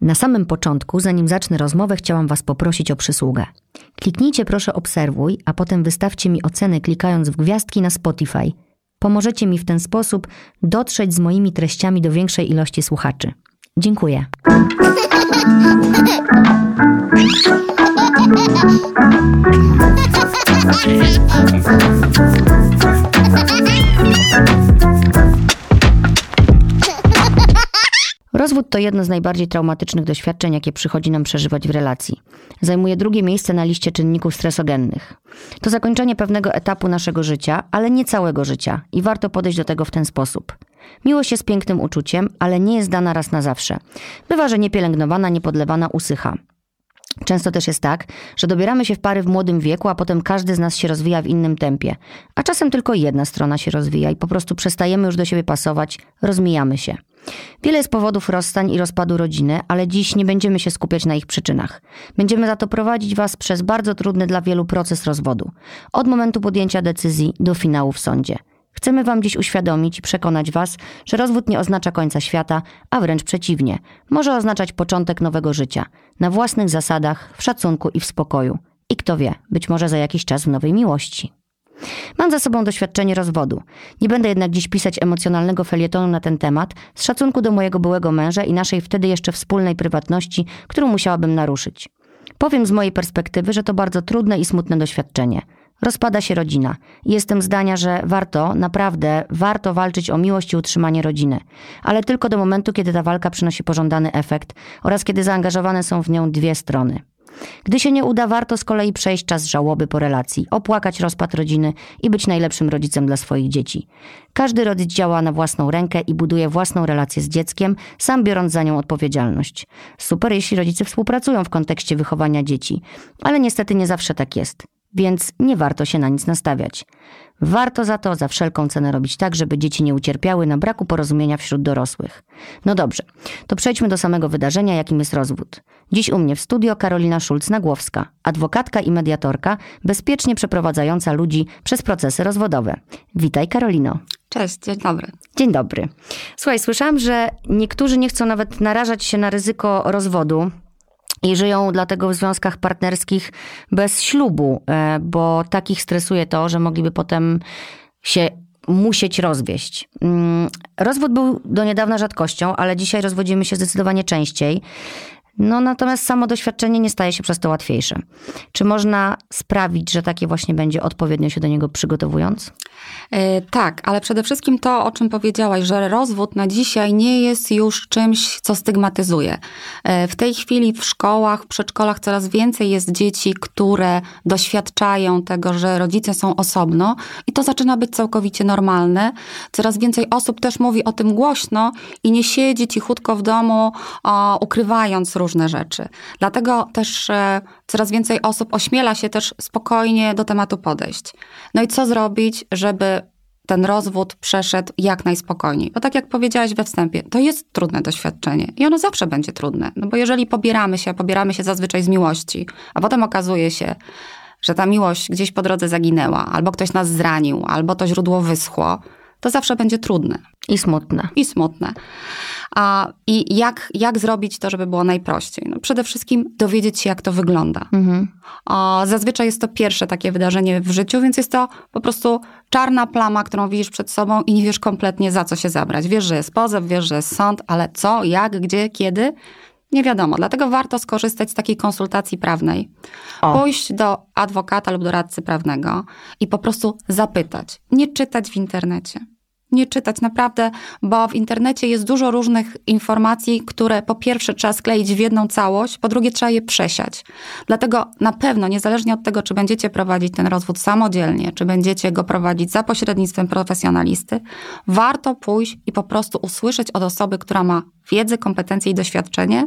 Na samym początku, zanim zacznę rozmowę, chciałam Was poprosić o przysługę. Kliknijcie proszę obserwuj, a potem wystawcie mi ocenę klikając w gwiazdki na Spotify. Pomożecie mi w ten sposób dotrzeć z moimi treściami do większej ilości słuchaczy. Dziękuję. Rozwód to jedno z najbardziej traumatycznych doświadczeń, jakie przychodzi nam przeżywać w relacji. Zajmuje drugie miejsce na liście czynników stresogennych. To zakończenie pewnego etapu naszego życia, ale nie całego życia i warto podejść do tego w ten sposób. Miłość jest pięknym uczuciem, ale nie jest dana raz na zawsze. Bywa, że niepielęgnowana, niepodlewana usycha. Często też jest tak, że dobieramy się w pary w młodym wieku, a potem każdy z nas się rozwija w innym tempie. A czasem tylko jedna strona się rozwija i po prostu przestajemy już do siebie pasować, rozmijamy się. Wiele jest powodów rozstań i rozpadu rodziny, ale dziś nie będziemy się skupiać na ich przyczynach. Będziemy za to prowadzić Was przez bardzo trudny dla wielu proces rozwodu. Od momentu podjęcia decyzji do finału w sądzie. Chcemy Wam dziś uświadomić i przekonać Was, że rozwód nie oznacza końca świata, a wręcz przeciwnie. Może oznaczać początek nowego życia. Na własnych zasadach, w szacunku i w spokoju. I kto wie, być może za jakiś czas w nowej miłości. Mam za sobą doświadczenie rozwodu. Nie będę jednak dziś pisać emocjonalnego felietonu na ten temat, z szacunku do mojego byłego męża i naszej wtedy jeszcze wspólnej prywatności, którą musiałabym naruszyć. Powiem z mojej perspektywy, że to bardzo trudne i smutne doświadczenie. Rozpada się rodzina. Jestem zdania, że warto, naprawdę warto walczyć o miłość i utrzymanie rodziny. Ale tylko do momentu, kiedy ta walka przynosi pożądany efekt oraz kiedy zaangażowane są w nią dwie strony. Gdy się nie uda, warto z kolei przejść czas żałoby po relacji, opłakać rozpad rodziny i być najlepszym rodzicem dla swoich dzieci. Każdy rodzic działa na własną rękę i buduje własną relację z dzieckiem, sam biorąc za nią odpowiedzialność. Super, jeśli rodzice współpracują w kontekście wychowania dzieci, ale niestety nie zawsze tak jest więc nie warto się na nic nastawiać. Warto za to za wszelką cenę robić tak, żeby dzieci nie ucierpiały na braku porozumienia wśród dorosłych. No dobrze, to przejdźmy do samego wydarzenia, jakim jest rozwód. Dziś u mnie w studio Karolina Szulc-Nagłowska, adwokatka i mediatorka, bezpiecznie przeprowadzająca ludzi przez procesy rozwodowe. Witaj Karolino. Cześć, dzień dobry. Dzień dobry. Słuchaj, słyszałam, że niektórzy nie chcą nawet narażać się na ryzyko rozwodu, i żyją dlatego w związkach partnerskich bez ślubu, e, bo takich stresuje to, że mogliby potem się musieć rozwieść. Mm, rozwód był do niedawna rzadkością, ale dzisiaj rozwodzimy się zdecydowanie częściej. No natomiast samo doświadczenie nie staje się przez to łatwiejsze. Czy można sprawić, że takie właśnie będzie odpowiednio się do niego przygotowując? Yy, tak, ale przede wszystkim to, o czym powiedziałaś, że rozwód na dzisiaj nie jest już czymś, co stygmatyzuje. Yy, w tej chwili w szkołach, przedszkolach coraz więcej jest dzieci, które doświadczają tego, że rodzice są osobno i to zaczyna być całkowicie normalne. Coraz więcej osób też mówi o tym głośno i nie siedzi cichutko w domu, o, ukrywając różne rzeczy. Dlatego też e, coraz więcej osób ośmiela się też spokojnie do tematu podejść. No i co zrobić, żeby ten rozwód przeszedł jak najspokojniej. Bo tak jak powiedziałaś we wstępie, to jest trudne doświadczenie i ono zawsze będzie trudne. No bo jeżeli pobieramy się, pobieramy się zazwyczaj z miłości, a potem okazuje się, że ta miłość gdzieś po drodze zaginęła, albo ktoś nas zranił, albo to źródło wyschło, to zawsze będzie trudne. I smutne. I smutne. A, I jak, jak zrobić to, żeby było najprościej? No przede wszystkim dowiedzieć się, jak to wygląda. Mhm. A, zazwyczaj jest to pierwsze takie wydarzenie w życiu, więc jest to po prostu czarna plama, którą widzisz przed sobą i nie wiesz kompletnie za co się zabrać. Wiesz, że jest pozew, wiesz, że jest sąd, ale co, jak, gdzie, kiedy? Nie wiadomo. Dlatego warto skorzystać z takiej konsultacji prawnej. O. Pójść do adwokata lub doradcy prawnego i po prostu zapytać. Nie czytać w internecie nie czytać naprawdę, bo w internecie jest dużo różnych informacji, które po pierwsze trzeba skleić w jedną całość, po drugie trzeba je przesiać. Dlatego na pewno, niezależnie od tego, czy będziecie prowadzić ten rozwód samodzielnie, czy będziecie go prowadzić za pośrednictwem profesjonalisty, warto pójść i po prostu usłyszeć od osoby, która ma wiedzę, kompetencje i doświadczenie,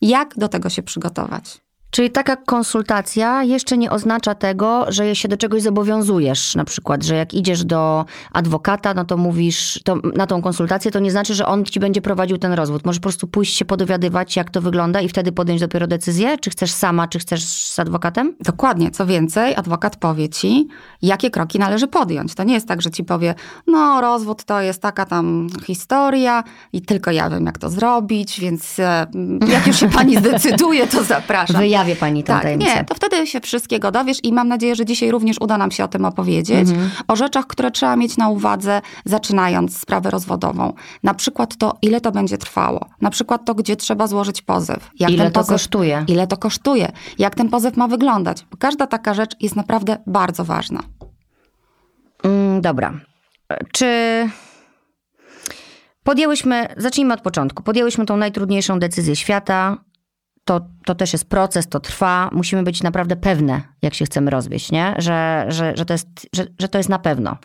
jak do tego się przygotować. Czyli taka konsultacja jeszcze nie oznacza tego, że się do czegoś zobowiązujesz. Na przykład, że jak idziesz do adwokata, no to mówisz to na tą konsultację, to nie znaczy, że on ci będzie prowadził ten rozwód. Możesz po prostu pójść się podowiadywać, jak to wygląda i wtedy podjąć dopiero decyzję, czy chcesz sama, czy chcesz z adwokatem? Dokładnie. Co więcej, adwokat powie ci, jakie kroki należy podjąć. To nie jest tak, że ci powie, no rozwód to jest taka tam historia i tylko ja wiem, jak to zrobić, więc e, jak już się pani zdecyduje, to zapraszam. Wyjawię pani Tak, tajemnicę. nie, to wtedy się wszystkiego dowiesz i mam nadzieję, że dzisiaj również uda nam się o tym opowiedzieć. Mhm. O rzeczach, które trzeba mieć na uwadze, zaczynając sprawę rozwodową. Na przykład to, ile to będzie trwało. Na przykład to, gdzie trzeba złożyć pozew. Jak Ile ten to pozew, kosztuje? Ile to kosztuje. Jak ten pozew ma wyglądać. Bo każda taka rzecz jest naprawdę bardzo ważna. Mm, dobra. Czy podjęłyśmy, zacznijmy od początku. Podjęłyśmy tą najtrudniejszą decyzję świata. To, to też jest proces, to trwa. Musimy być naprawdę pewne, jak się chcemy rozwieść, nie? Że, że, że, to, jest, że, że to jest na pewno.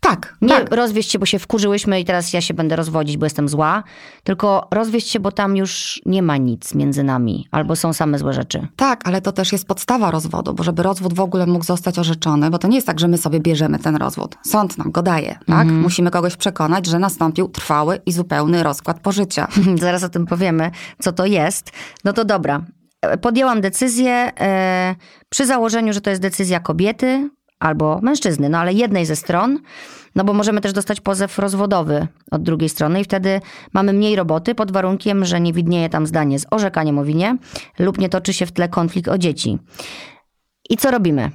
Tak, Nie tak. rozwieść się, bo się wkurzyłyśmy i teraz ja się będę rozwodzić, bo jestem zła. Tylko rozwieść się, bo tam już nie ma nic między nami. Albo są same złe rzeczy. Tak, ale to też jest podstawa rozwodu, bo żeby rozwód w ogóle mógł zostać orzeczony, bo to nie jest tak, że my sobie bierzemy ten rozwód. Sąd nam go daje, tak? Musimy kogoś przekonać, że nastąpił trwały i zupełny rozkład pożycia. Zaraz o tym powiemy, co to jest. No to dobra. Podjęłam decyzję e, przy założeniu, że to jest decyzja kobiety albo mężczyzny, no ale jednej ze stron, no bo możemy też dostać pozew rozwodowy od drugiej strony i wtedy mamy mniej roboty pod warunkiem, że nie widnieje tam zdanie z orzekaniem o winie lub nie toczy się w tle konflikt o dzieci. I co robimy?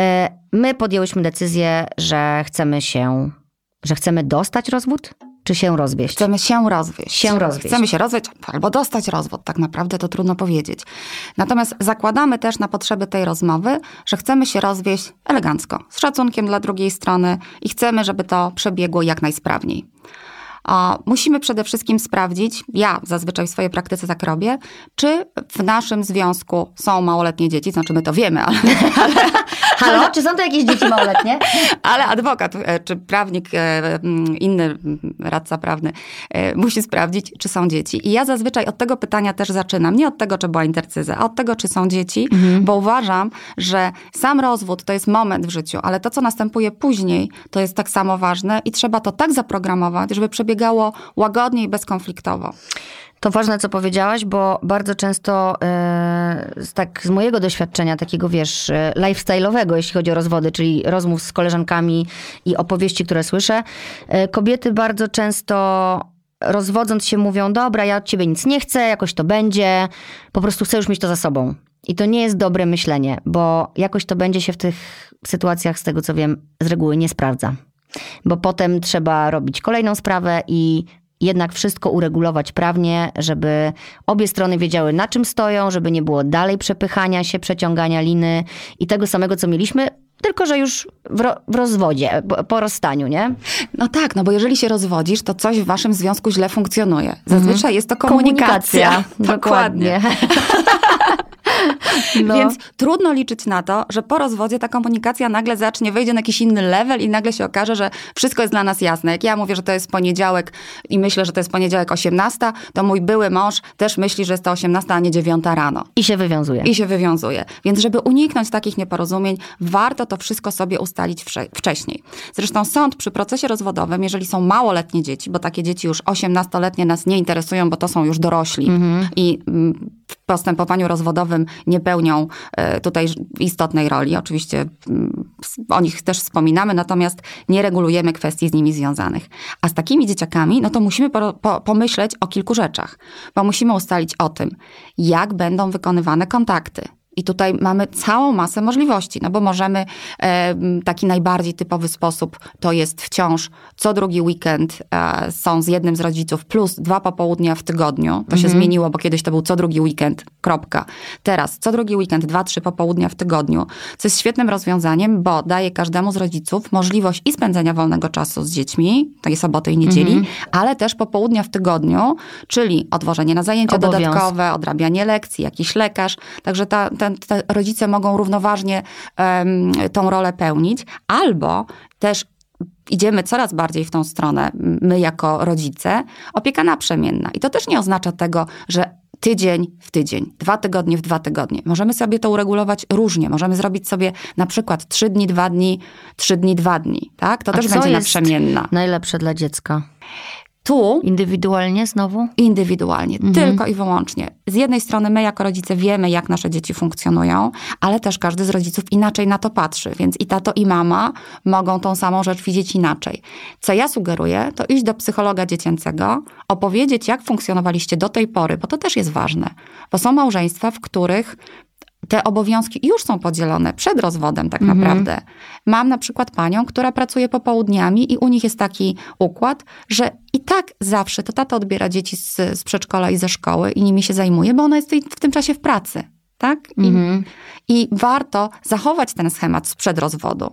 E, My podjęłyśmy decyzję, że chcemy się, że chcemy dostać rozwód, czy się rozwieść? Chcemy się rozwieść. Się rozwieść. Chcemy się rozwieść albo dostać rozwód, tak naprawdę to trudno powiedzieć. Natomiast zakładamy też na potrzeby tej rozmowy, że chcemy się rozwieść elegancko, z szacunkiem dla drugiej strony i chcemy, żeby to przebiegło jak najsprawniej. Musimy przede wszystkim sprawdzić, ja zazwyczaj w swojej praktyce tak robię, czy w naszym związku są małoletnie dzieci, znaczy my to wiemy, ale, Halo, czy są to jakieś dzieci małoletnie? ale adwokat e, czy prawnik, e, inny radca prawny e, musi sprawdzić, czy są dzieci. I ja zazwyczaj od tego pytania też zaczynam. Nie od tego, czy była intercyza, a od tego, czy są dzieci, bo uważam, że sam rozwód to jest moment w życiu, ale to, co następuje później, to jest tak samo ważne i trzeba to tak zaprogramować, żeby przebiegało łagodnie i bezkonfliktowo. To ważne, co powiedziałaś, bo bardzo często e, z- tak z mojego doświadczenia, takiego wiesz, e, lifestyle'owego, jeśli chodzi o rozwody, czyli rozmów z koleżankami i opowieści, które słyszę, e, kobiety bardzo często rozwodząc się mówią, dobra, ja od ciebie nic nie chcę, jakoś to będzie, po prostu chcę już mieć to za sobą. I to nie jest dobre myślenie, bo jakoś to będzie się w tych sytuacjach, z tego co wiem, z reguły nie sprawdza. Bo potem trzeba robić kolejną sprawę i jednak wszystko uregulować prawnie, żeby obie strony wiedziały na czym stoją, żeby nie było dalej przepychania się, przeciągania liny i tego samego, co mieliśmy, tylko że już w, ro- w rozwodzie, po, po rozstaniu, nie? No tak, no bo jeżeli się rozwodzisz, to coś w waszym związku źle funkcjonuje. Zazwyczaj jest to komunikacja. Dokładnie. No. Więc trudno liczyć na to, że po rozwodzie ta komunikacja nagle zacznie, wejdzie na jakiś inny level i nagle się okaże, że wszystko jest dla nas jasne. Jak ja mówię, że to jest poniedziałek i myślę, że to jest poniedziałek 18, to mój były mąż też myśli, że jest to 18, a nie 9 rano. I się wywiązuje. I się wywiązuje. Więc żeby uniknąć takich nieporozumień, warto to wszystko sobie ustalić wcze- wcześniej. Zresztą sąd przy procesie rozwodowym, jeżeli są małoletnie dzieci, bo takie dzieci już 18-letnie nas nie interesują, bo to są już dorośli i mm, w postępowaniu rozwodowym nie pełnią e, tutaj istotnej roli. Oczywiście mm, o nich też wspominamy, natomiast nie regulujemy kwestii z nimi związanych. A z takimi dzieciakami, no to musimy po, po, pomyśleć o kilku rzeczach, bo musimy ustalić o tym, jak będą wykonywane kontakty. I tutaj mamy całą masę możliwości, no bo możemy e, taki najbardziej typowy sposób to jest wciąż co drugi weekend e, są z jednym z rodziców plus dwa popołudnia w tygodniu. To się zmieniło, bo kiedyś to był co drugi weekend, kropka. Teraz co drugi weekend, dwa, trzy popołudnia w tygodniu, co jest świetnym rozwiązaniem, bo daje każdemu z rodziców możliwość i spędzenia wolnego czasu z dziećmi, tej soboty i niedzieli, ale też popołudnia w tygodniu, czyli odwożenie na zajęcia Obowiązki. dodatkowe, odrabianie lekcji, jakiś lekarz. Także ta, ten, te rodzice mogą równoważnie em, tą rolę pełnić, albo też idziemy coraz bardziej w tą stronę, my jako rodzice, opieka naprzemienna. I to też nie oznacza tego, że tydzień w tydzień, dwa tygodnie w dwa tygodnie. Możemy sobie to uregulować różnie. Możemy zrobić sobie na przykład trzy dni, dwa dni, trzy dni, dwa dni. Tak? To A też będzie naprzemienna. Najlepsze dla dziecka. Tu Indywidualnie znowu? indywidualnie, Mhm. tylko i wyłącznie. Z jednej strony my jako rodzice wiemy, jak nasze dzieci funkcjonują, ale też każdy z rodziców inaczej na to patrzy, więc i tato i mama mogą tą samą rzecz widzieć inaczej. Co ja sugeruję, to iść do psychologa dziecięcego, opowiedzieć, jak funkcjonowaliście do tej pory, bo to też jest ważne, bo są małżeństwa, w których te obowiązki już są podzielone przed rozwodem tak naprawdę. Mam na przykład panią, która pracuje popołudniami i u nich jest taki układ, że i tak zawsze to tata odbiera dzieci z, z przedszkola i ze szkoły i nimi się zajmuje, bo ona jest w tym czasie w pracy. Tak? I, Mhm. I warto zachować ten schemat sprzed rozwodu.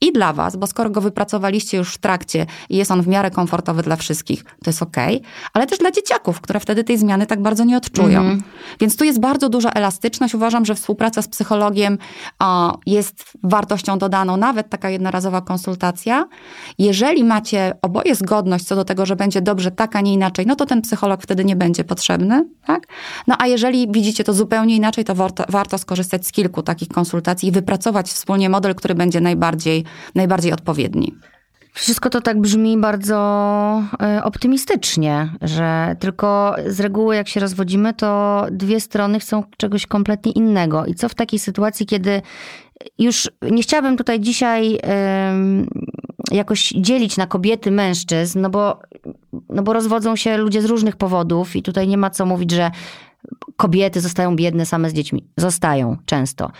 I dla was, bo skoro go wypracowaliście już w trakcie i jest on w miarę komfortowy dla wszystkich, to jest okej, ale też dla dzieciaków, które wtedy tej zmiany tak bardzo nie odczują. Mhm. Więc tu jest bardzo duża elastyczność. Uważam, że współpraca z psychologiem o, jest wartością dodaną, nawet taka jednorazowa konsultacja. Jeżeli macie oboje zgodność co do tego, że będzie dobrze tak, a nie inaczej, no to ten psycholog wtedy nie będzie potrzebny. Tak? No a jeżeli widzicie to zupełnie inaczej, to warto, warto skorzystać z kilku takich konsultacji i wypracować wspólnie model, który będzie najbardziej, najbardziej odpowiedni. Wszystko to tak brzmi bardzo e, optymistycznie, że tylko z reguły jak się rozwodzimy, to dwie strony chcą czegoś kompletnie innego. I co w takiej sytuacji, kiedy już nie chciałabym tutaj dzisiaj jakoś dzielić na kobiety, mężczyzn, no bo, no bo rozwodzą się ludzie z różnych powodów i tutaj nie ma co mówić, że kobiety zostają biedne same z dziećmi. Zostają często.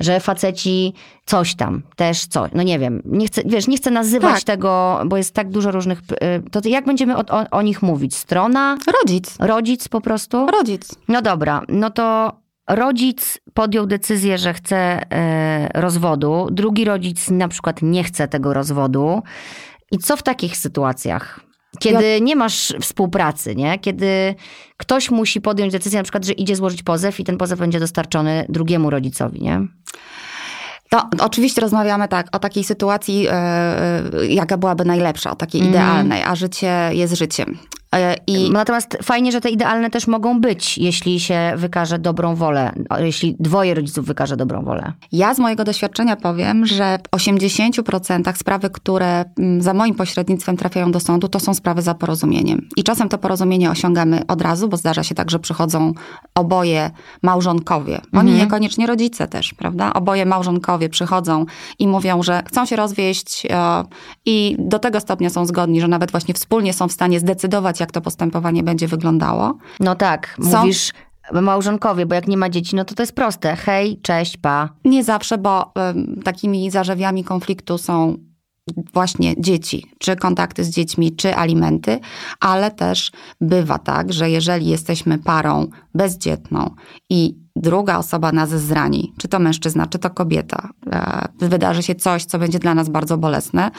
Że faceci coś tam, też coś. No nie wiem, nie chcę, wiesz, nie chcę nazywać Tak. tego, bo jest tak dużo różnych... y, To jak będziemy o, o, o nich mówić? Strona? Rodzic. Rodzic po prostu? Rodzic. No dobra, no to rodzic podjął decyzję, że chce e, rozwodu, drugi rodzic na przykład nie chce tego rozwodu. I co w takich sytuacjach? Kiedy nie masz współpracy, nie? Kiedy ktoś musi podjąć decyzję, na przykład, że idzie złożyć pozew i ten pozew będzie dostarczony drugiemu rodzicowi, nie? To oczywiście rozmawiamy tak o takiej sytuacji, e, jaka byłaby najlepsza, o takiej Mhm. idealnej, a życie jest życiem. E, I Natomiast fajnie, że te idealne też mogą być, jeśli się wykaże dobrą wolę, jeśli dwoje rodziców wykaże dobrą wolę. Ja z mojego doświadczenia powiem, że w 80% sprawy, które mm, za moim pośrednictwem trafiają do sądu, to są sprawy za porozumieniem. I czasem to porozumienie osiągamy od razu, bo zdarza się tak, że przychodzą oboje małżonkowie. Oni niekoniecznie rodzice też, prawda? Oboje małżonkowie przychodzą i mówią, że chcą się rozwieść e, i do tego stopnia są zgodni, że nawet właśnie wspólnie są w stanie zdecydować, jak to postępowanie będzie wyglądało. No tak, Są- mówisz małżonkowie, bo jak nie ma dzieci, no to to jest proste. Hej, cześć, pa. Nie zawsze, bo takimi zarzewiami konfliktu są właśnie dzieci, czy kontakty z dziećmi, czy alimenty, ale też bywa tak, że jeżeli jesteśmy parą bezdzietną i druga osoba nas zrani, czy to mężczyzna, czy to kobieta, e, wydarzy się coś, co będzie dla nas bardzo bolesne,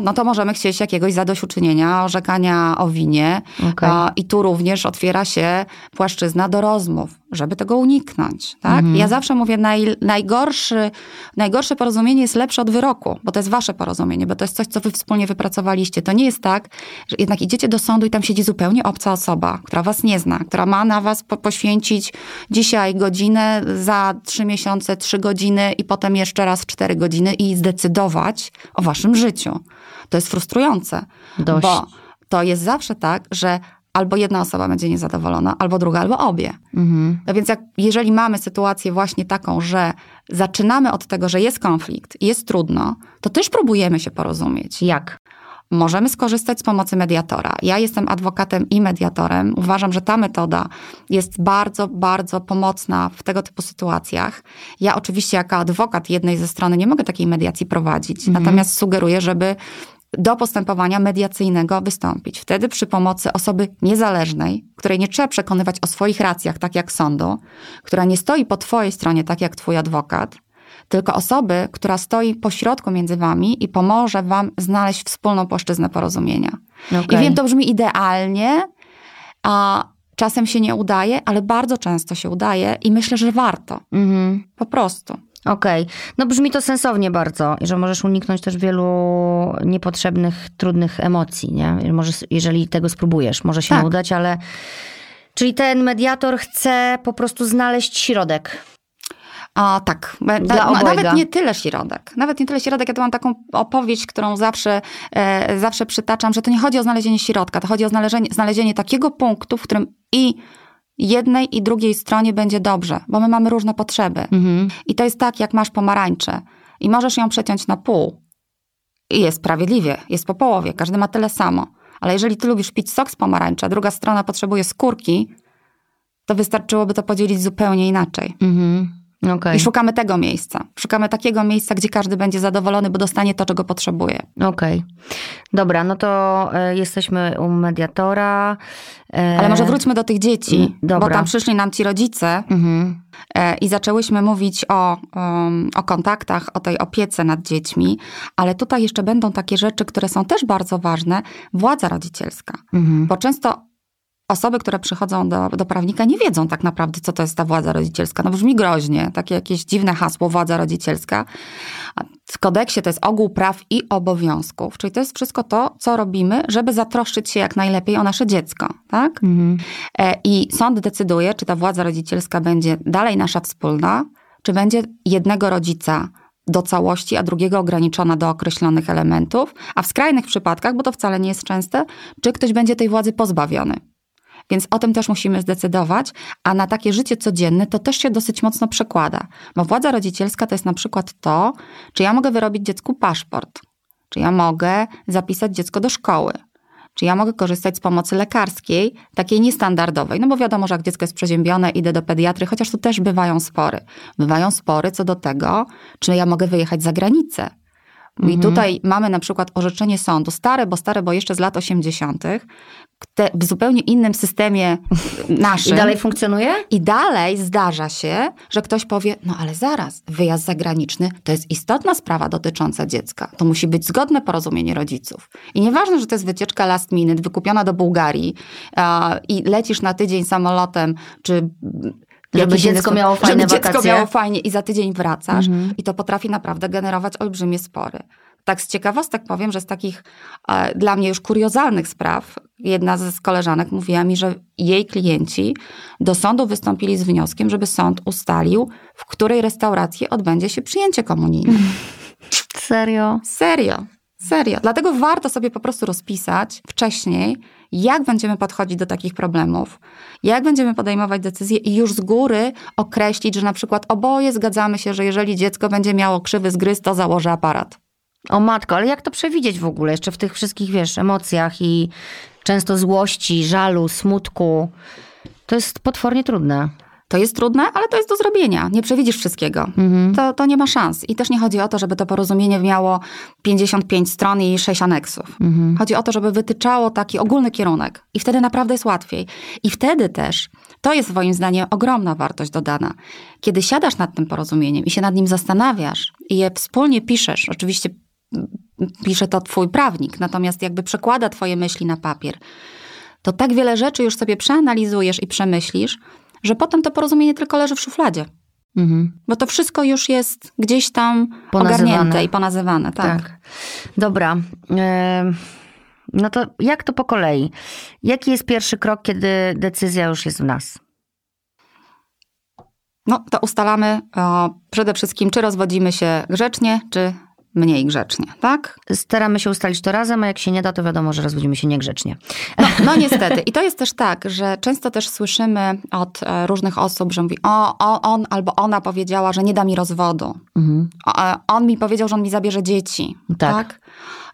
no to możemy chcieć jakiegoś zadośćuczynienia, orzekania o winie. Okej. O, I tu również otwiera się płaszczyzna do rozmów, żeby tego uniknąć. Tak? Ja zawsze mówię, naj, najgorszy, najgorsze porozumienie jest lepsze od wyroku, bo to jest wasze porozumienie, bo to jest coś, co wy wspólnie wypracowaliście. To nie jest tak, że jednak idziecie do sądu i tam siedzi zupełnie obca osoba, która was nie zna, która ma na was po, poświęcić dzisiaj godzinę, za trzy miesiące trzy godziny i potem jeszcze raz cztery godziny i zdecydować o waszym życiu. To jest frustrujące, Dość. bo to jest zawsze tak, że albo jedna osoba będzie niezadowolona, albo druga, albo obie. Mhm. No więc jak, jeżeli mamy sytuację właśnie taką, że zaczynamy od tego, że jest konflikt jest trudno, to też próbujemy się porozumieć. Jak? Możemy skorzystać z pomocy mediatora. Ja jestem adwokatem i mediatorem. Uważam, że ta metoda jest bardzo, bardzo pomocna w tego typu sytuacjach. Ja oczywiście jako adwokat jednej ze strony nie mogę takiej mediacji prowadzić, natomiast sugeruję, żeby do postępowania mediacyjnego wystąpić. Wtedy przy pomocy osoby niezależnej, której nie trzeba przekonywać o swoich racjach, tak jak sądu, która nie stoi po twojej stronie, tak jak twój adwokat, tylko osoby, która stoi pośrodku między wami i pomoże wam znaleźć wspólną płaszczyznę porozumienia. I Okej. wiem, to brzmi idealnie, a czasem się nie udaje, ale bardzo często się udaje i myślę, że warto. Mhm. Po prostu. Okej. No brzmi to sensownie bardzo i że możesz uniknąć też wielu niepotrzebnych, trudnych emocji, nie? Może, jeżeli tego spróbujesz. Może się Tak. udać, ale Czyli ten mediator chce po prostu znaleźć środek. A tak, Dla no, nawet nie tyle środek. Nawet nie tyle środek. Ja tu mam taką opowieść, którą zawsze, e, zawsze przytaczam, że to nie chodzi o znalezienie środka, to chodzi o znalezienie, znalezienie takiego punktu, w którym i jednej i drugiej stronie będzie dobrze, bo my mamy różne potrzeby. Mhm. I to jest tak, jak masz pomarańczę i możesz ją przeciąć na pół. I jest sprawiedliwie, jest po połowie, każdy ma tyle samo. Ale jeżeli ty lubisz pić sok z pomarańcza, druga strona potrzebuje skórki, to wystarczyłoby to podzielić zupełnie inaczej. Mhm. Okay. I szukamy tego miejsca. Szukamy takiego miejsca, gdzie każdy będzie zadowolony, bo dostanie to, czego potrzebuje. Okej. Okay. Dobra, no to e, jesteśmy u mediatora. E... Ale może wróćmy do tych dzieci, bo tam przyszli nam ci rodzice mhm. e, i zaczęłyśmy mówić o, um, o kontaktach, o tej opiece nad dziećmi, ale tutaj jeszcze będą takie rzeczy, które są też bardzo ważne. Władza rodzicielska. Mhm. Bo często osoby, które przychodzą do, do prawnika, nie wiedzą tak naprawdę, co to jest ta władza rodzicielska. No brzmi groźnie, takie jakieś dziwne hasło, władza rodzicielska. W kodeksie to jest ogół praw i obowiązków, czyli to jest wszystko to, co robimy, żeby zatroszczyć się jak najlepiej o nasze dziecko. Tak? Mhm. E, I sąd decyduje, czy ta władza rodzicielska będzie dalej nasza wspólna, czy będzie jednego rodzica do całości, a drugiego ograniczona do określonych elementów, a w skrajnych przypadkach, bo to wcale nie jest częste, czy ktoś będzie tej władzy pozbawiony. Więc o tym też musimy zdecydować, a na takie życie codzienne to też się dosyć mocno przekłada. Bo władza rodzicielska to jest na przykład to, czy ja mogę wyrobić dziecku paszport, czy ja mogę zapisać dziecko do szkoły, czy ja mogę korzystać z pomocy lekarskiej, takiej niestandardowej. No bo wiadomo, że jak dziecko jest przeziębione, idę do pediatry, chociaż tu też bywają spory. Bywają spory co do tego, czy ja mogę wyjechać za granicę. I mhm. tutaj mamy na przykład orzeczenie sądu, stare, bo stare, bo jeszcze z lat 80., w zupełnie innym systemie naszym. I dalej funkcjonuje? I dalej zdarza się, że ktoś powie, no ale zaraz, wyjazd zagraniczny to jest istotna sprawa dotycząca dziecka. To musi być zgodne porozumienie rodziców. I nieważne, że to jest wycieczka last minute, wykupiona do Bułgarii uh, i lecisz na tydzień samolotem, czy żeby dziecko miało fajne żeby wakacje. dziecko miało fajnie i za tydzień wracasz. Mhm. I to potrafi naprawdę generować olbrzymie spory. Tak z ciekawostek powiem, że z takich e, dla mnie już kuriozalnych spraw, jedna z koleżanek mówiła mi, że jej klienci do sądu wystąpili z wnioskiem, żeby sąd ustalił, w której restauracji odbędzie się przyjęcie komunijne. Serio? Serio. Serio. Dlatego warto sobie po prostu rozpisać wcześniej, jak będziemy podchodzić do takich problemów, jak będziemy podejmować decyzje i już z góry określić, że na przykład oboje zgadzamy się, że jeżeli dziecko będzie miało krzywy zgryz, to założy aparat. O matko, ale jak to przewidzieć w ogóle? Jeszcze w tych wszystkich, wiesz, emocjach i często złości, żalu, smutku. To jest potwornie trudne. To jest trudne, ale to jest do zrobienia. Nie przewidzisz wszystkiego. Mhm. To, to nie ma szans. I też nie chodzi o to, żeby to porozumienie miało 55 stron i 6 aneksów. Mhm. Chodzi o to, żeby wytyczało taki ogólny kierunek. I wtedy naprawdę jest łatwiej. I wtedy też, to jest moim zdaniem ogromna wartość dodana. Kiedy siadasz nad tym porozumieniem i się nad nim zastanawiasz i je wspólnie piszesz, oczywiście pisze to twój prawnik, natomiast jakby przekłada twoje myśli na papier, to tak wiele rzeczy już sobie przeanalizujesz i przemyślisz, że potem to porozumienie tylko leży w szufladzie. Mhm. Bo to wszystko już jest gdzieś tam ponazywane. ogarnięte i ponazywane. Tak. tak. Dobra. No to jak to po kolei? Jaki jest pierwszy krok, kiedy decyzja już jest w nas? No, to ustalamy o, przede wszystkim, czy rozwodzimy się grzecznie, czy mniej grzecznie, tak? Staramy się ustalić to razem, a jak się nie da, to wiadomo, że rozwodzimy się niegrzecznie. No, no niestety. I to jest też tak, że często też słyszymy od e, różnych osób, że mówi, o, on albo ona powiedziała, że nie da mi rozwodu. Mhm. E, on mi powiedział, że on mi zabierze dzieci. Tak. tak?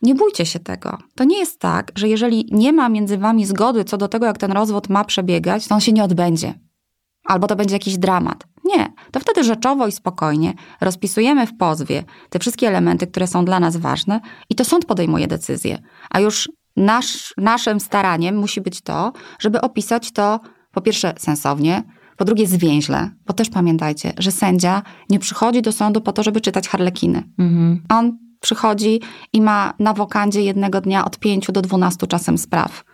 Nie bójcie się tego. To nie jest tak, że jeżeli nie ma między wami zgody co do tego, jak ten rozwód ma przebiegać, to on się nie odbędzie. Albo to będzie jakiś dramat. Nie, to wtedy rzeczowo i spokojnie rozpisujemy w pozwie te wszystkie elementy, które są dla nas ważne i to sąd podejmuje decyzję. A już nasz, naszym staraniem musi być to, żeby opisać to po pierwsze sensownie, po drugie zwięźle, bo też pamiętajcie, że sędzia nie przychodzi do sądu po to, żeby czytać harlekiny. Mhm. On przychodzi i ma na wokandzie jednego dnia od 5 do 12 czasem spraw.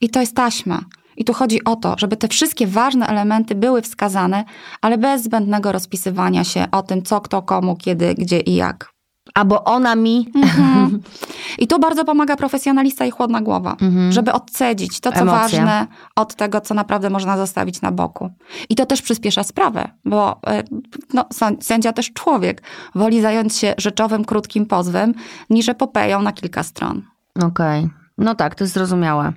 I to jest taśma. I tu chodzi o to, żeby te wszystkie ważne elementy były wskazane, ale bez zbędnego rozpisywania się o tym, co, kto, komu, kiedy, gdzie i jak. Albo ona mi. Mhm. I tu bardzo pomaga profesjonalista i chłodna głowa, Mhm. żeby odcedzić to, co Emocje. ważne od tego, co naprawdę można zostawić na boku. I to też przyspiesza sprawę, bo e, no, sędzia też człowiek woli zająć się rzeczowym, krótkim pozwem, niż epopeją na kilka stron. Okej. No tak, to jest zrozumiałe.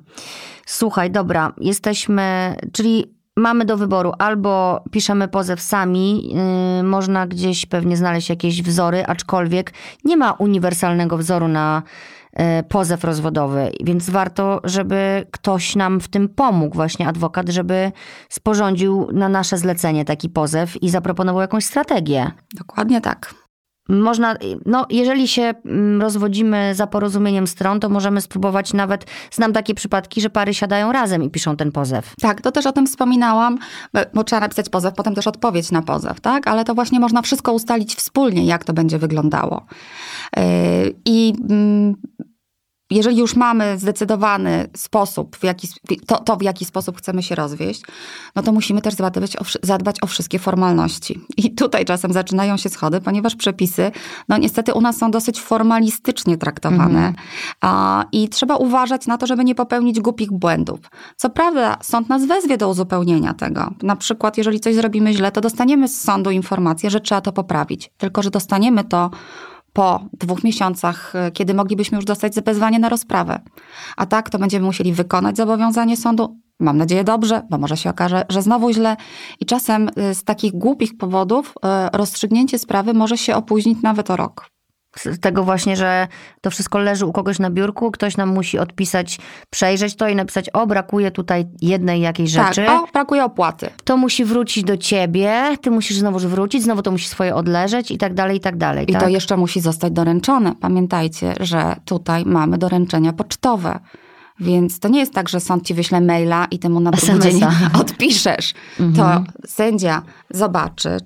Słuchaj, dobra, jesteśmy, czyli mamy do wyboru albo piszemy pozew sami, yy, można gdzieś pewnie znaleźć jakieś wzory, aczkolwiek nie ma uniwersalnego wzoru na yy, pozew rozwodowy, więc warto, żeby ktoś nam w tym pomógł, właśnie adwokat, żeby sporządził na nasze zlecenie taki pozew i zaproponował jakąś strategię. Dokładnie tak. Można, no jeżeli się mm, rozwodzimy za porozumieniem stron, to możemy spróbować nawet, znam takie przypadki, że pary siadają razem i piszą ten pozew. Tak, to też o tym wspominałam, bo- trzeba napisać pozew, potem też odpowiedź na pozew, tak? Ale to właśnie można wszystko ustalić wspólnie, jak to będzie wyglądało. Yy, I mm, jeżeli już mamy zdecydowany sposób, w jaki, to, to w jaki sposób chcemy się rozwieść, no to musimy też zadbać o, zadbać o wszystkie formalności. I tutaj czasem zaczynają się schody, ponieważ przepisy, no niestety u nas są dosyć formalistycznie traktowane a, i trzeba uważać na to, żeby nie popełnić głupich błędów. Co prawda sąd nas wezwie do uzupełnienia tego. Na przykład jeżeli coś zrobimy źle, to dostaniemy z sądu informację, że trzeba to poprawić. Tylko, że dostaniemy to po dwóch miesiącach, y, kiedy moglibyśmy już dostać wezwanie na rozprawę. A tak, to będziemy musieli wykonać zobowiązanie sądu. Mam nadzieję dobrze, bo może się okaże, że znowu źle. I czasem y, z takich głupich powodów y, rozstrzygnięcie sprawy może się opóźnić nawet o rok. Z tego właśnie, że to wszystko leży u kogoś na biurku, ktoś nam musi odpisać, przejrzeć to i napisać, o brakuje tutaj jednej jakiejś rzeczy. Tak, o, brakuje opłaty. To musi wrócić do ciebie, ty musisz znowu wrócić, znowu to musi swoje odleżeć i tak dalej, i tak dalej. I tak? to jeszcze musi zostać doręczone. Pamiętajcie, że tutaj mamy doręczenia pocztowe. Więc to nie jest tak, że sąd ci wyśle maila i ty mu na drugi dzień odpiszesz. Mhm. To sędzia zobaczy,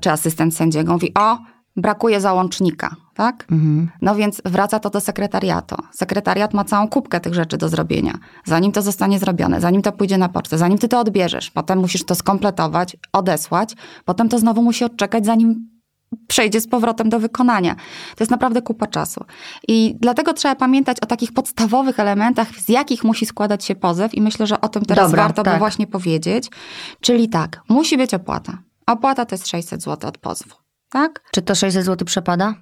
czy asystent sędziego mówi, o, brakuje załącznika, tak? Mhm. No więc wraca to do sekretariatu. Sekretariat ma całą kubkę tych rzeczy do zrobienia. Zanim to zostanie zrobione, zanim to pójdzie na pocztę, zanim ty to odbierzesz, potem musisz to skompletować, odesłać, potem to znowu musi odczekać, zanim przejdzie z powrotem do wykonania. To jest naprawdę kupa czasu. I dlatego trzeba pamiętać o takich podstawowych elementach, z jakich musi składać się pozew i myślę, że o tym teraz Dobra, warto by tak. właśnie powiedzieć. Czyli tak, musi być opłata. Opłata to jest 600 zł od pozwu. Tak? Czy to 600 zł przepada?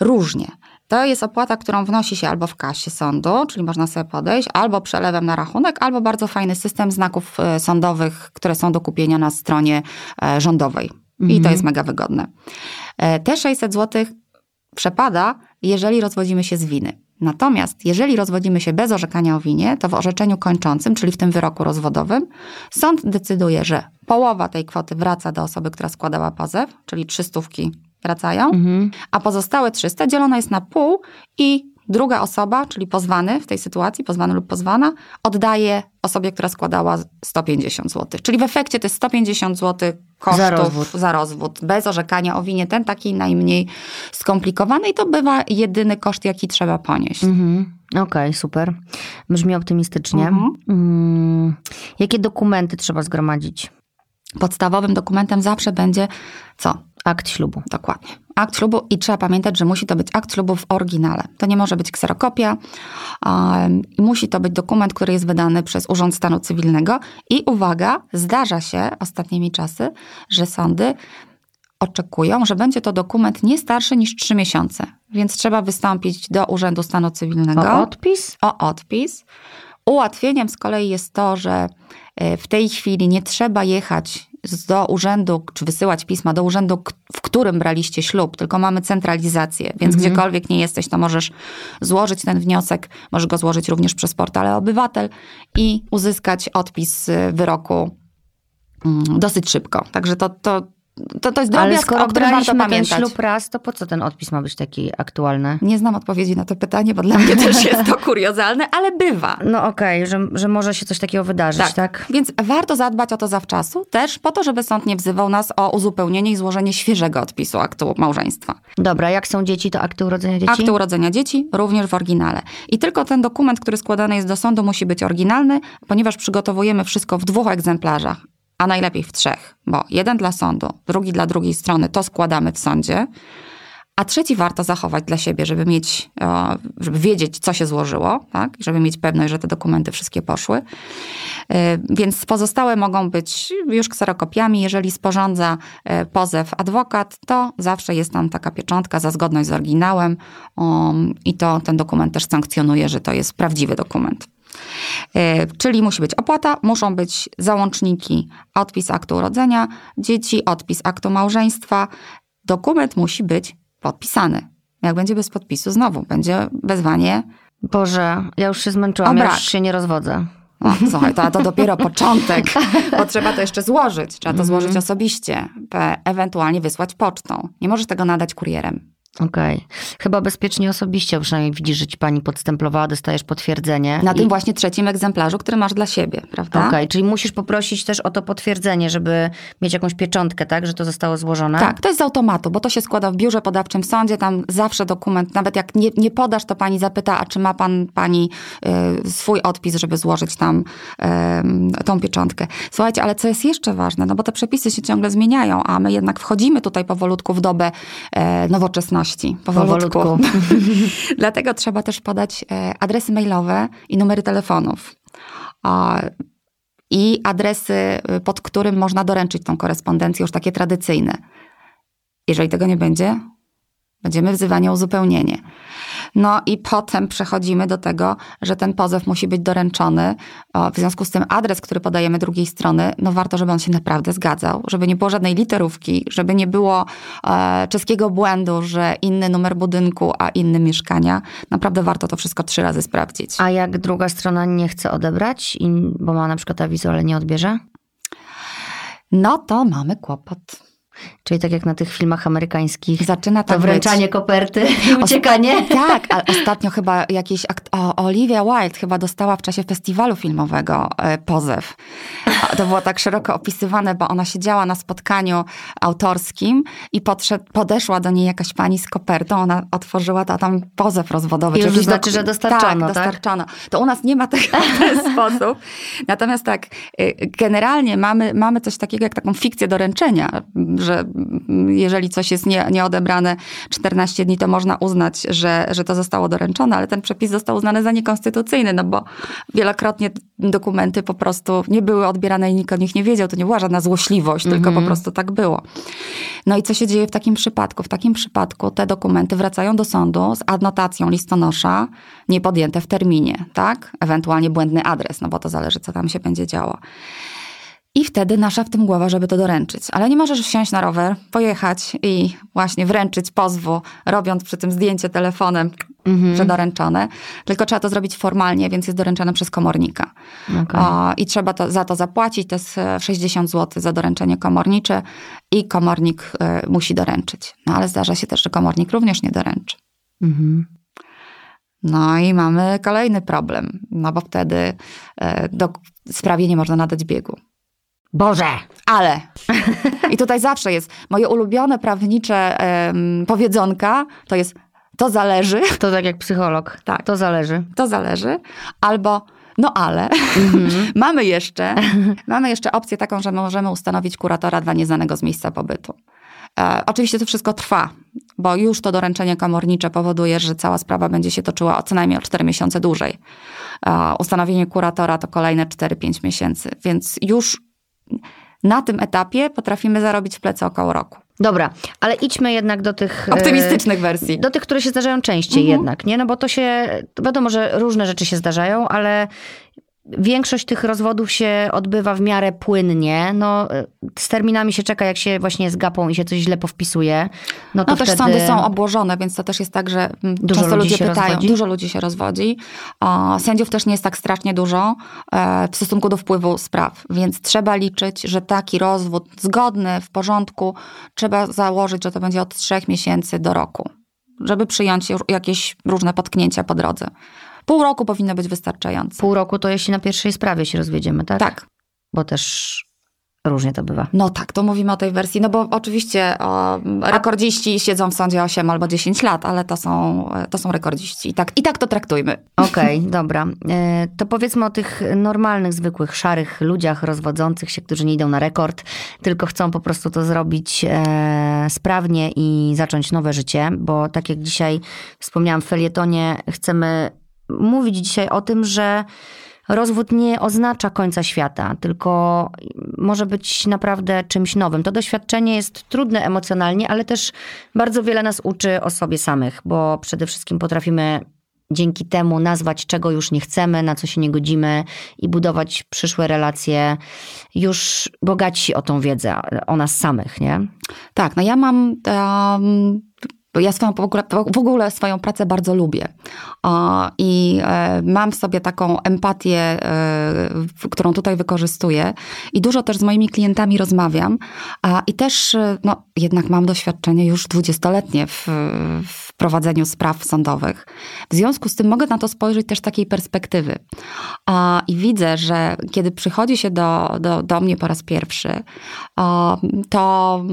Różnie. To jest opłata, którą wnosi się albo w kasie sądu, czyli można sobie podejść, albo przelewem na rachunek, albo bardzo fajny system znaków e, sądowych, które są do kupienia na stronie e, rządowej. I to Mhm. jest mega wygodne. E, Te 600 zł przepada, jeżeli rozwodzimy się z winy. Natomiast jeżeli rozwodzimy się bez orzekania o winie, to w orzeczeniu kończącym, czyli w tym wyroku rozwodowym, sąd decyduje, że połowa tej kwoty wraca do osoby, która składała pozew, czyli trzy stówki wracają, Mhm. a pozostałe 300 dzielone jest na pół i druga osoba, czyli pozwany w tej sytuacji, pozwany lub pozwana, oddaje osobie, która składała 150 zł. Czyli w efekcie to jest 150 zł kosztów Za rozwód. za rozwód, bez orzekania o winie, ten taki najmniej skomplikowany i to bywa jedyny koszt, jaki trzeba ponieść. Mhm. Okej, super. Brzmi optymistycznie. Mhm. Mm, jakie dokumenty trzeba zgromadzić? Podstawowym dokumentem zawsze będzie co? Akt ślubu. Dokładnie. Akt ślubu i trzeba pamiętać, że musi to być akt ślubu w oryginale. To nie może być kserokopia. Um, musi to być dokument, który jest wydany przez Urząd Stanu Cywilnego. I uwaga, zdarza się ostatnimi czasy, że sądy oczekują, że będzie to dokument nie starszy niż 3 miesiące. Więc trzeba wystąpić do Urzędu Stanu Cywilnego O odpis? o odpis. Ułatwieniem z kolei jest to, że e, w tej chwili nie trzeba jechać do urzędu, czy wysyłać pisma do urzędu, w którym braliście ślub, tylko mamy centralizację, więc gdziekolwiek nie jesteś, to możesz złożyć ten wniosek, możesz go złożyć również przez portal Obywatel i uzyskać odpis wyroku mm, dosyć szybko. Także to, to, to, to jest Ale drobiazg, skoro o którym warto braliśmy ten pamiętać. ślub raz, to po co ten odpis ma być taki aktualny? Nie znam odpowiedzi na to pytanie, bo dla mnie też jest to kuriozalne, ale bywa. No okej, że, że może się coś takiego wydarzyć, tak? Więc warto zadbać o to zawczasu, też po to, żeby sąd nie wzywał nas o uzupełnienie i złożenie świeżego odpisu aktu małżeństwa. Dobra, jak są dzieci, to akty urodzenia dzieci? Akty urodzenia dzieci również w oryginale. I tylko ten dokument, który składany jest do sądu, musi być oryginalny, ponieważ przygotowujemy wszystko w dwóch egzemplarzach, a najlepiej w trzech, bo jeden dla sądu, drugi dla drugiej strony, to składamy w sądzie. a trzeci warto zachować dla siebie, żeby mieć, e, żeby wiedzieć, co się złożyło, tak? żeby mieć pewność, że te dokumenty wszystkie poszły. E, więc pozostałe mogą być już kserokopiami. Jeżeli sporządza e, pozew adwokat, to zawsze jest tam taka pieczątka za zgodność z oryginałem um, i to ten dokument też sankcjonuje, że to jest prawdziwy dokument. Czyli musi być opłata, muszą być załączniki, odpis aktu urodzenia dzieci, odpis aktu małżeństwa. Dokument musi być podpisany. Jak będzie bez podpisu, znowu będzie wezwanie. Boże, ja już się zmęczyłam, ja już się nie rozwodzę. O, słuchaj, to, to dopiero początek, bo trzeba to jeszcze złożyć. Trzeba to -hmm. złożyć osobiście, ewentualnie wysłać pocztą. Nie możesz tego nadać kurierem. Okej. Okay. Chyba bezpiecznie osobiście, przynajmniej widzisz, że ci pani podstemplowała, dostajesz potwierdzenie. Na i... tym właśnie trzecim egzemplarzu, który masz dla siebie, prawda? Okej, okay. czyli musisz poprosić też o to potwierdzenie, żeby mieć jakąś pieczątkę, tak, że to zostało złożone? Tak, to jest z automatu, bo to się składa w biurze podawczym w sądzie, tam zawsze dokument, nawet jak nie, nie podasz, to pani zapyta, a czy ma pan, pani y, swój odpis, żeby złożyć tam y, tą pieczątkę. Słuchajcie, ale co jest jeszcze ważne, no bo te przepisy się ciągle zmieniają, a my jednak wchodzimy tutaj powolutku w dobę y, nowoczesności powolutku. powolutku. Dlatego trzeba też podać e, adresy mailowe i numery telefonów. I adresy, e, pod którym można doręczyć tą korespondencję, już takie tradycyjne. Jeżeli tego nie będzie, będziemy wzywani o uzupełnienie. No i potem przechodzimy do tego, że ten pozew musi być doręczony. W związku z tym adres, który podajemy drugiej strony, no warto, żeby on się naprawdę zgadzał, żeby nie było żadnej literówki, żeby nie było e, czeskiego błędu, że inny numer budynku, a inny mieszkania. Naprawdę warto to wszystko trzy razy sprawdzić. A jak druga strona nie chce odebrać, bo ma na przykład awizo, ale nie odbierze? No to mamy kłopot. Czyli tak jak na tych filmach amerykańskich. Zaczyna to wręczanie być. koperty i uciekanie. tak, a ostatnio chyba jakiś akt, o, Olivia Wilde chyba dostała w czasie festiwalu filmowego e, pozew. To było tak szeroko opisywane, bo ona siedziała na spotkaniu autorskim i podszedł, podeszła do niej jakaś pani z kopertą, ona otworzyła to, a tam pozew rozwodowy. I już znaczy, że dostarczono, tak, tak? To u nas nie ma tego w ten sposób. Natomiast tak, y, generalnie mamy, mamy coś takiego jak taką fikcję doręczenia, że jeżeli coś jest nie, nieodebrane 14 dni, to można uznać, że, że to zostało doręczone, ale ten przepis został uznany za niekonstytucyjny, no bo wielokrotnie dokumenty po prostu nie były odbierane i nikt o nich nie wiedział. To nie była żadna złośliwość, tylko po mhm. prostu tak było. No i co się dzieje w takim przypadku? W takim przypadku te dokumenty wracają do sądu z adnotacją listonosza, niepodjęte w terminie, tak? Ewentualnie błędny adres, no bo to zależy, co tam się będzie działo. I wtedy nasza w tym głowa, żeby to doręczyć. Ale nie możesz wsiąść na rower, pojechać i właśnie wręczyć pozwu, robiąc przy tym zdjęcie telefonem, mhm. że doręczone. Tylko trzeba to zrobić formalnie, więc jest doręczone przez komornika. Okay. O, I trzeba to, za to zapłacić. To jest 60 zł za doręczenie komornicze i komornik y, musi doręczyć. No ale zdarza się też, że komornik również nie doręczy. Mhm. No i mamy kolejny problem, no bo wtedy y, do sprawie nie można nadać biegu. Boże! Ale. I tutaj zawsze jest moje ulubione prawnicze um, powiedzonka, to jest to zależy. To tak jak psycholog. Tak. To zależy. To zależy. Albo no ale mm-hmm. mamy jeszcze mamy jeszcze opcję taką, że możemy ustanowić kuratora dla nieznanego z miejsca pobytu. E, oczywiście to wszystko trwa, bo już to doręczenie komornicze powoduje, że cała sprawa będzie się toczyła o co najmniej o 4 miesiące dłużej. E, ustanowienie kuratora to kolejne 4-5 miesięcy, więc już na tym etapie potrafimy zarobić w plecy około roku. Dobra, ale idźmy jednak do tych... E, Optymistycznych wersji. Do tych, które się zdarzają częściej mhm. jednak, nie? No bo to się, wiadomo, że różne rzeczy się zdarzają, ale Większość tych rozwodów się odbywa w miarę płynnie. No, z terminami się czeka, jak się właśnie z gapą i się coś źle powpisuje. No, to no też wtedy... sądy są obłożone, więc to też jest tak, że mm, dużo często ludzie pytają. Rozwodzi? Dużo ludzi się rozwodzi. O, sędziów też nie jest tak strasznie dużo e, w stosunku do wpływu spraw, więc trzeba liczyć, że taki rozwód zgodny, w porządku, trzeba założyć, że to będzie od trzech miesięcy do roku, żeby przyjąć jakieś różne potknięcia po drodze. Pół roku powinno być wystarczające. Pół roku to jeśli na pierwszej sprawie się rozwiedziemy, tak? Tak. Bo też różnie to bywa. No tak, to mówimy o tej wersji, no bo oczywiście o, rekordziści siedzą w sądzie 8 albo 10 lat, ale to są, to są rekordziści i tak, i tak to traktujmy. Okej, okay, dobra. E, to powiedzmy o tych normalnych, zwykłych, szarych ludziach rozwodzących się, którzy nie idą na rekord, tylko chcą po prostu to zrobić e, sprawnie i zacząć nowe życie, bo tak jak dzisiaj wspomniałam w felietonie, chcemy mówić dzisiaj o tym, że rozwód nie oznacza końca świata, tylko może być naprawdę czymś nowym. To doświadczenie jest trudne emocjonalnie, ale też bardzo wiele nas uczy o sobie samych, bo przede wszystkim potrafimy dzięki temu nazwać, czego już nie chcemy, na co się nie godzimy i budować przyszłe relacje już bogaci o tą wiedzę, o nas samych, nie? Tak, no ja mam um, ja swoją, w ogóle swoją pracę bardzo lubię. I e, mam w sobie taką empatię, e, którą tutaj wykorzystuję. I dużo też z moimi klientami rozmawiam. I też, e, no, jednak mam doświadczenie już dwudziestoletnie w, w prowadzeniu spraw sądowych. W związku z tym mogę na to spojrzeć też z takiej perspektywy. I widzę, że kiedy przychodzi się do, do, do mnie po raz pierwszy, to,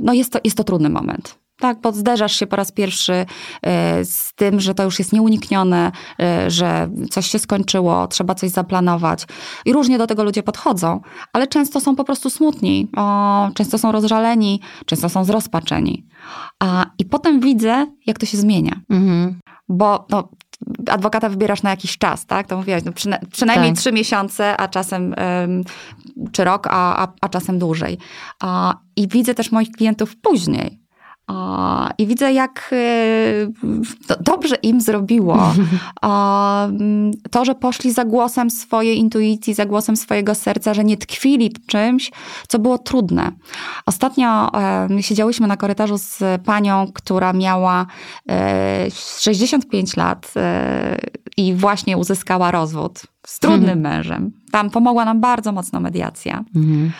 no jest, to jest to trudny moment tak, bo zderzasz się po raz pierwszy e, z tym, że to już jest nieuniknione, e, że coś się skończyło, trzeba coś zaplanować. I różnie do tego ludzie podchodzą, ale często są po prostu smutni, o, często są rozżaleni, często są zrozpaczeni. A, I potem widzę, jak to się zmienia. Mhm. Bo no, adwokata wybierasz na jakiś czas, tak? To mówiłaś, no przyna przynajmniej tak. trzy miesiące, a czasem czy rok, a, a, a czasem dłużej. A, I widzę też moich klientów później i widzę, jak e, dobrze im zrobiło to, że poszli za głosem swojej intuicji, za głosem swojego serca, że nie tkwili w czymś, co było trudne. Ostatnio siedziałyśmy na korytarzu z panią, która miała 65 e, lat e, i właśnie uzyskała rozwód z trudnym mhm. mężem. Tam pomogła nam bardzo mocno mediacja. Mhm.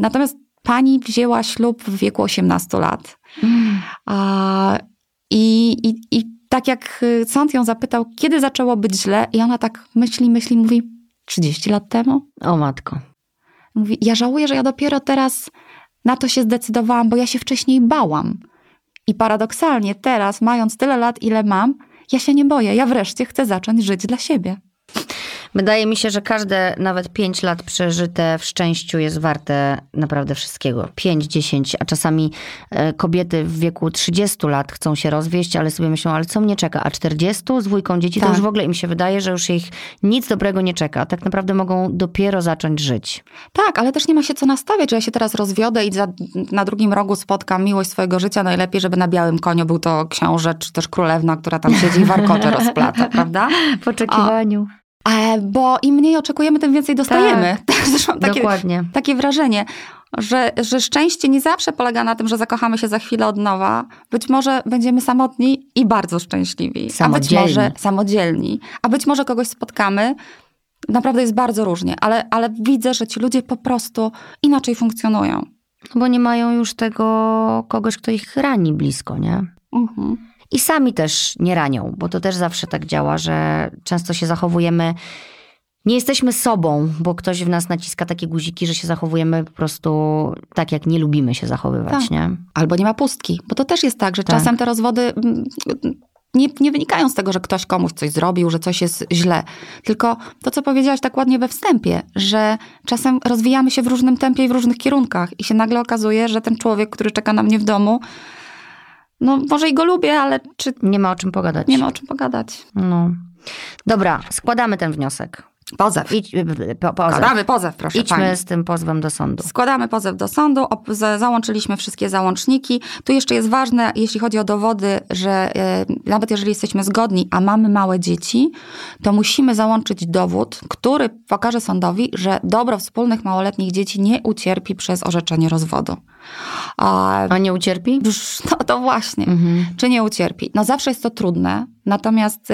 Natomiast pani wzięła ślub w wieku 18 lat. Mm. A, i, i, I tak jak sąd ją zapytał, kiedy zaczęło być źle, i ona tak myśli, myśli, mówi 30 lat temu. O matko. Mówi, ja żałuję, że ja dopiero teraz na to się zdecydowałam, bo ja się wcześniej bałam. I paradoksalnie teraz, mając tyle lat, ile mam, ja się nie boję. Ja wreszcie chcę zacząć żyć dla siebie. Wydaje mi się, że każde nawet 5 lat przeżyte w szczęściu jest warte naprawdę wszystkiego. 5, 10, a czasami e, kobiety w wieku 30 lat chcą się rozwieść, ale sobie myślą, ale co mnie czeka? A 40 z dwójką dzieci, tak. to już w ogóle im się wydaje, że już ich nic dobrego nie czeka. Tak naprawdę mogą dopiero zacząć żyć. Tak, ale też nie ma się co nastawiać, że ja się teraz rozwiodę i za, na drugim rogu spotkam miłość swojego życia. Najlepiej, żeby na białym koniu był to książę, czy też królewna, która tam siedzi i warkocze rozplata, prawda? W oczekiwaniu. Bo im mniej oczekujemy, tym więcej dostajemy. Tak, Zresztą takie, Dokładnie. takie wrażenie, że, że szczęście nie zawsze polega na tym, że zakochamy się za chwilę od nowa. Być może będziemy samotni i bardzo szczęśliwi. A być może samodzielni. A być może kogoś spotkamy. Naprawdę jest bardzo różnie, ale, ale widzę, że ci ludzie po prostu inaczej funkcjonują. Bo nie mają już tego kogoś, kto ich rani blisko, nie? Mhm i sami też nie ranią, bo to też zawsze tak działa, że często się zachowujemy. Nie jesteśmy sobą, bo ktoś w nas naciska takie guziki, że się zachowujemy po prostu tak, jak nie lubimy się zachowywać, tak. nie? Albo nie ma pustki, bo to też jest tak, że tak. czasem te rozwody mm, nie, nie wynikają z tego, że ktoś komuś coś zrobił, że coś jest źle. Tylko to, co powiedziałaś tak ładnie we wstępie, że czasem rozwijamy się w różnym tempie i w różnych kierunkach i się nagle okazuje, że ten człowiek, który czeka na mnie w domu, no może i go lubię, ale czy... Nie ma o czym pogadać. Nie ma o czym pogadać. No. Dobra, składamy ten wniosek. Pozew. Idź, po, pozew. Składamy pozew, proszę Idźmy pani. z tym pozwem do sądu. Składamy pozew do sądu, załączyliśmy wszystkie załączniki. Tu jeszcze jest ważne, jeśli chodzi o dowody, że e, nawet jeżeli jesteśmy zgodni, a mamy małe dzieci, to musimy załączyć dowód, który pokaże sądowi, że dobro wspólnych małoletnich dzieci nie ucierpi przez orzeczenie rozwodu. A, a nie ucierpi? No to właśnie. Mhm. Czy nie ucierpi? No zawsze jest to trudne, natomiast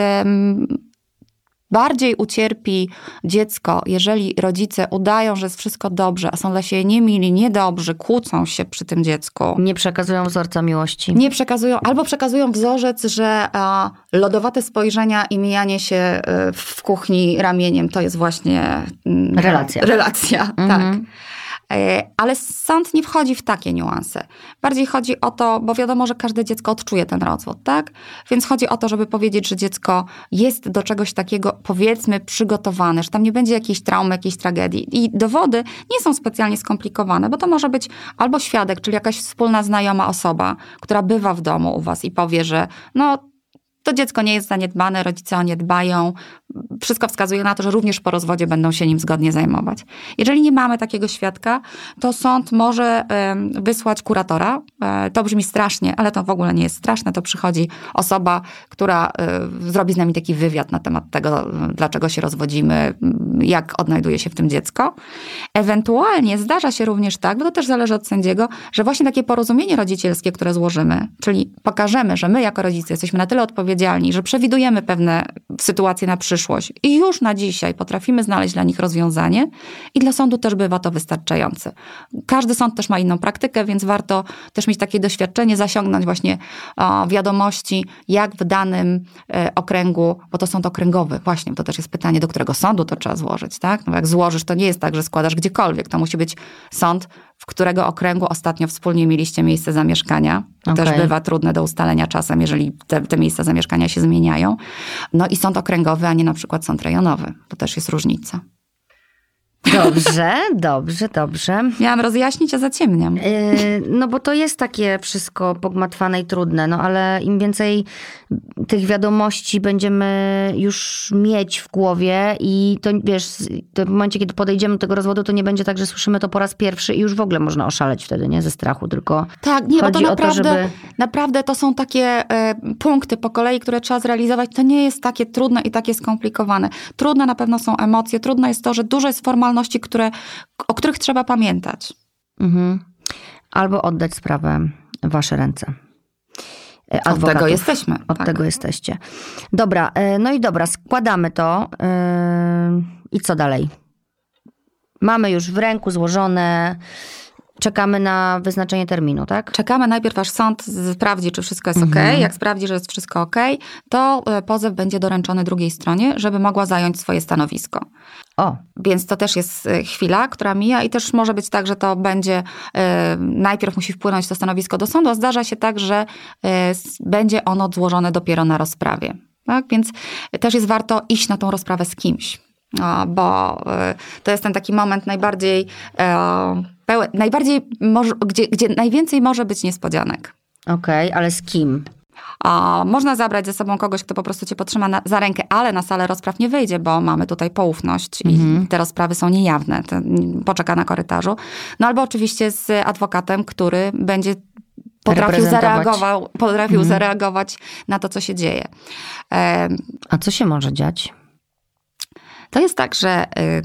Bardziej ucierpi dziecko, jeżeli rodzice udają, że jest wszystko dobrze, a są dla siebie niemili, niedobrzy, kłócą się przy tym dziecku. Nie przekazują wzorca miłości. Nie przekazują, albo przekazują wzorzec, że a, lodowate spojrzenia i mijanie się e, w kuchni ramieniem to jest właśnie mm, relacja. Relacja, mhm. tak. E, ale sąd nie wchodzi w takie niuanse. Bardziej chodzi o to, bo wiadomo, że każde dziecko odczuje ten rozwód, tak? Więc chodzi o to, żeby powiedzieć, że dziecko jest do czegoś takiego, powiedzmy, przygotowane, że tam nie będzie jakiejś traumy, jakiejś tragedii. I dowody nie są specjalnie skomplikowane, bo to może być albo świadek, czyli jakaś wspólna znajoma osoba, która bywa w domu u was i powie, że no to dziecko nie jest zaniedbane, rodzice o nie dbają. Wszystko wskazuje na to, że również po rozwodzie będą się nim zgodnie zajmować. Jeżeli nie mamy takiego świadka, to sąd może wysłać kuratora. E, to brzmi strasznie, ale to w ogóle nie jest straszne. To przychodzi osoba, która e, zrobi z nami taki wywiad na temat tego, dlaczego się rozwodzimy, jak odnajduje się w tym dziecko. Ewentualnie zdarza się również tak, bo to też zależy od sędziego, że właśnie takie porozumienie rodzicielskie, które złożymy, czyli pokażemy, że my jako rodzice jesteśmy na tyle odpowiedzialni, odpowiedzialni, że przewidujemy pewne sytuacje na przyszłość i już na dzisiaj potrafimy znaleźć dla nich rozwiązanie i dla sądu też bywa to wystarczające. Każdy sąd też ma inną praktykę, więc warto też mieć takie doświadczenie, zasiągnąć właśnie wiadomości, jak w danym e, okręgu, bo to sąd okręgowy, właśnie, to też jest pytanie, do którego sądu to trzeba złożyć, tak? No jak złożysz, to nie jest tak, że składasz gdziekolwiek, to musi być sąd w którego okręgu ostatnio wspólnie mieliście miejsce zamieszkania. To okay. też bywa trudne do ustalenia czasem, jeżeli te, te miejsca zamieszkania się zmieniają. No i sąd okręgowy, a nie na przykład sąd rejonowy. To też jest różnica. Dobrze, dobrze, dobrze. Miałam rozjaśnić, a zaciemniam. Yy, no bo to jest takie wszystko pogmatwane i trudne, no ale im więcej tych wiadomości będziemy już mieć w głowie i to wiesz, to w momencie, kiedy podejdziemy do tego rozwodu, to nie będzie tak, że słyszymy to po raz pierwszy i już w ogóle można oszaleć wtedy, nie? Ze strachu, tylko Tak, nie, bo to naprawdę, to, żeby... naprawdę to są takie e, punkty po kolei, które trzeba zrealizować. To nie jest takie trudne i takie skomplikowane. Trudne na pewno są emocje, trudne jest to, że dużo jest formalności, które, o których trzeba pamiętać. Mhm. Albo oddać sprawę w wasze ręce. Adwokatów. Od tego jesteśmy. Od tak. tego jesteście. Dobra, e, no i dobra, składamy to. E, I co dalej? Mamy już w ręku złożone. Czekamy na wyznaczenie terminu, tak? Czekamy najpierw, aż sąd sprawdzi, czy wszystko jest mhm. ok. Jak sprawdzi, że jest wszystko ok, to e, pozew będzie doręczony drugiej stronie, żeby mogła zająć swoje stanowisko. O. Więc to też jest e, chwila, która mija i też może być tak, że to będzie, e, najpierw musi wpłynąć to stanowisko do sądu, a zdarza się tak, że będzie ono złożone dopiero na rozprawie. Tak? Więc też jest warto iść na tą rozprawę z kimś, bo to jest ten taki moment najbardziej pełen, najbardziej, może, gdzie, gdzie najwięcej może być niespodzianek. Okej, okay, ale z kim? A, można zabrać ze sobą kogoś, kto po prostu cię potrzyma na, za rękę, ale na salę rozpraw nie wyjdzie, bo mamy tutaj poufność i mhm. te rozprawy są niejawne. To poczeka na korytarzu. No albo oczywiście z adwokatem, który będzie potrafił, zareagował, potrafił mhm. zareagować na to, co się dzieje. A co się może dziać? To jest tak, że y,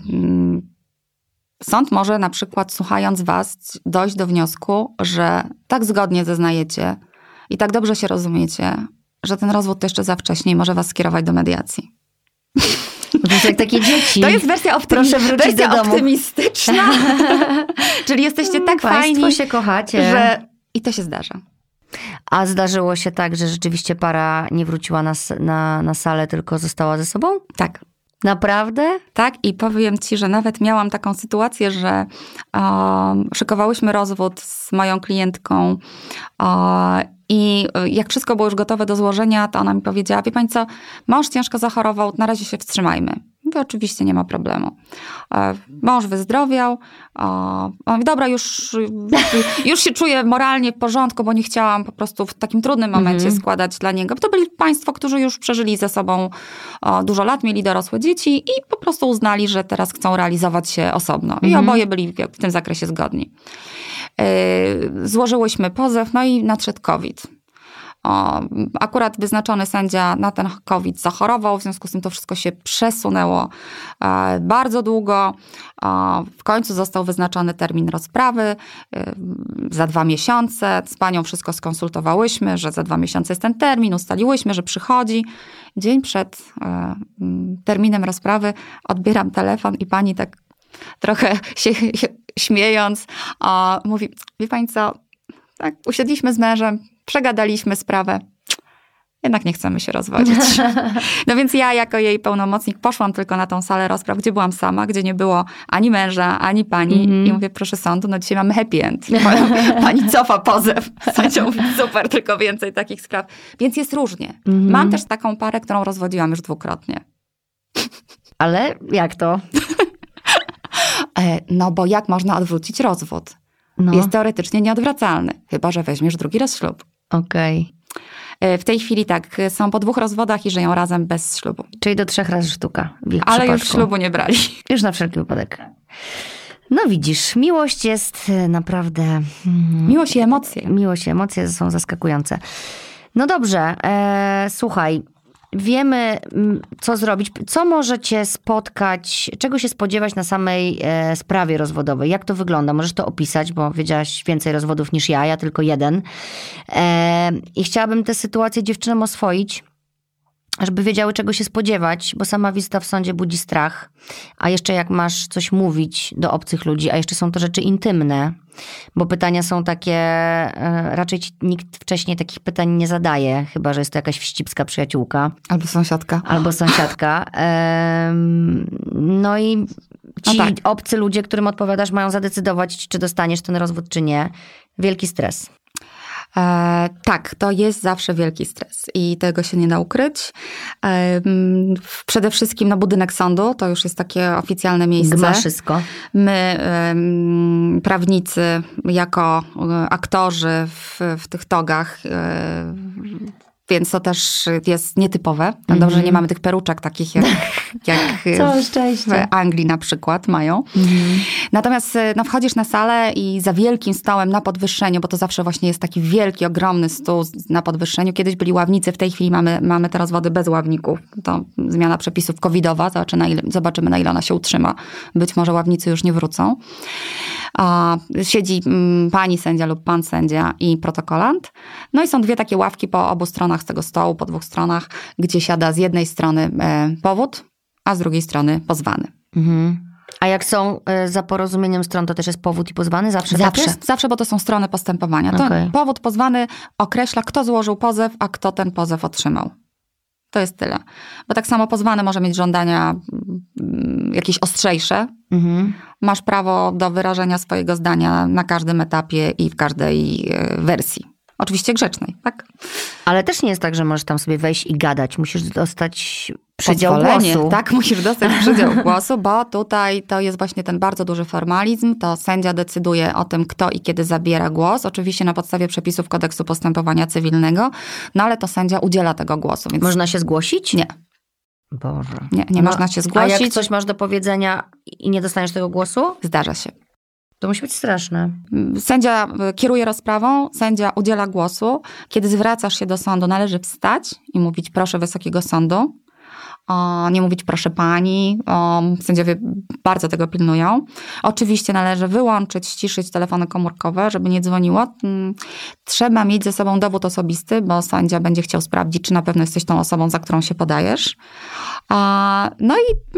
Sąd może na przykład, słuchając Was, dojść do wniosku, że tak zgodnie zeznajecie i tak dobrze się rozumiecie, że ten rozwód to jeszcze za wcześnie i może Was skierować do mediacji. To jest jak takie dzieci. To jest wersja, optymi- Proszę wrócić wersja do domu. optymistyczna. Czyli jesteście tak Państwo fajni, się kochacie. że i to się zdarza. A zdarzyło się tak, że rzeczywiście para nie wróciła na, na, na salę, tylko została ze sobą? Tak. Naprawdę? Tak, i powiem ci, że nawet miałam taką sytuację, że um, szykowałyśmy rozwód z moją klientką um, i jak wszystko było już gotowe do złożenia, to ona mi powiedziała, wie pani co, mąż ciężko zachorował, na razie się wstrzymajmy. Mówię, oczywiście nie ma problemu. E, mąż wyzdrowiał. Mówi, dobra, już, już się czuję moralnie w porządku, bo nie chciałam po prostu w takim trudnym momencie mm -hmm. składać dla niego. To byli państwo, którzy już przeżyli ze sobą dużo lat, mieli dorosłe dzieci i po prostu uznali, że teraz chcą realizować się osobno. I mm -hmm. oboje byli w tym zakresie zgodni. E, złożyłyśmy pozew, no i nadszedł COVID. Akurat wyznaczony sędzia na ten COVID zachorował, w związku z tym to wszystko się przesunęło e, bardzo długo. w końcu został wyznaczony termin rozprawy e, za dwa miesiące. Z panią wszystko skonsultowałyśmy, że za dwa miesiące jest ten termin, ustaliłyśmy, że przychodzi. Dzień przed e, terminem rozprawy odbieram telefon i pani tak trochę się śmiejąc mówi, wie pani co, tak, usiedliśmy z mężem, przegadaliśmy sprawę. jednak nie chcemy się rozwodzić. No więc ja jako jej pełnomocnik poszłam tylko na tą salę rozpraw, gdzie byłam sama, gdzie nie było ani męża, ani pani mm -hmm. i mówię, proszę sądu, no dzisiaj mamy happy end. Pani cofa pozew. Sędzia mówi, super, tylko więcej takich spraw. Więc jest różnie. Mm -hmm. Mam też taką parę, którą rozwodziłam już dwukrotnie. Ale jak to? E, no bo jak można odwrócić rozwód? No. Jest teoretycznie nieodwracalny, chyba że weźmiesz drugi raz ślub. Okej. Okay. E, w tej chwili tak, są po dwóch rozwodach i żyją razem bez ślubu. Czyli do trzech razy sztuka. Ale przypadku. już ślubu nie brali. Już na wszelki wypadek. No widzisz, miłość jest e, naprawdę. Hmm, miłość i emocje. Miłość i emocje są zaskakujące. No dobrze, e, słuchaj, wiemy, mm, co zrobić. Co możecie spotkać, czego się spodziewać na samej e, sprawie rozwodowej? Jak to wygląda? Możesz to opisać, bo wiedziałaś więcej rozwodów niż ja, ja tylko jeden. E, I chciałabym tę sytuację dziewczynom oswoić żeby wiedziały, czego się spodziewać, bo sama wizyta w sądzie budzi strach. A jeszcze jak masz coś mówić do obcych ludzi, a jeszcze są to rzeczy intymne, bo pytania są takie, e, raczej nikt wcześniej takich pytań nie zadaje, chyba że jest to jakaś wścibska przyjaciółka. Albo sąsiadka. Albo sąsiadka. No i ci no tak. obcy ludzie, którym odpowiadasz, mają zadecydować, czy dostaniesz ten rozwód, czy nie. Wielki stres. E, tak, to jest zawsze wielki stres i tego się nie da ukryć. Przede wszystkim no, budynek sądu to już jest takie oficjalne miejsce. Gma wszystko. My, prawnicy, jako e, aktorzy w, w tych togach, e, więc to też jest nietypowe. Mm. Dobrze, nie mamy tych peruczek takich jak, jak w Anglii na przykład mają. Mm. Natomiast e, no, wchodzisz na salę i za wielkim stołem na podwyższeniu, bo to zawsze właśnie jest taki wielki, ogromny stół na podwyższeniu. Kiedyś byli ławnicy, w tej chwili mamy, mamy te rozwody bez ławników. To zmiana przepisów covidowa, zobaczymy na ile, zobaczymy na ile ona się utrzyma. Być może ławnicy już nie wrócą. A, siedzi mm, pani sędzia lub pan sędzia i protokolant. No i są dwie takie ławki po obu stronach tego stołu, po dwóch stronach, gdzie siada z jednej strony e, powód, a z drugiej strony pozwany. Mhm. A jak są e, za porozumieniem stron, to też jest powód i pozwany? Zawsze Zawsze, tak zawsze bo to są strony postępowania. To okay. powód pozwany określa, kto złożył pozew, a kto ten pozew otrzymał. To jest tyle. Bo tak samo pozwany może mieć żądania mm, jakieś ostrzejsze. Mhm. Masz prawo do wyrażenia swojego zdania na każdym etapie i w każdej e, wersji. Oczywiście grzecznej, tak? Ale też nie jest tak, że możesz tam sobie wejść i gadać. Musisz dostać przydział głosu. Tak, musisz dostać przydział głosu, bo tutaj to jest właśnie ten bardzo duży formalizm. To sędzia decyduje o tym, kto i kiedy zabiera głos. Oczywiście na podstawie przepisów kodeksu postępowania cywilnego, no ale to sędzia udziela tego głosu. Więc... Można się zgłosić? Nie. Boże. Nie, nie no, można się zgłosić. A jak coś masz do powiedzenia i nie dostaniesz tego głosu? Zdarza się. To musi być straszne. Sędzia e, kieruje rozprawą, sędzia udziela głosu. Kiedy zwracasz się do sądu, należy wstać i mówić proszę Wysokiego Sądu. Nie mówić proszę pani. Sędziowie bardzo tego pilnują. Oczywiście należy wyłączyć, ściszyć telefony komórkowe, żeby nie dzwoniło. Mm, trzeba mieć ze sobą dowód osobisty, bo sędzia będzie chciał sprawdzić, czy na pewno jesteś tą osobą, za którą się podajesz. No i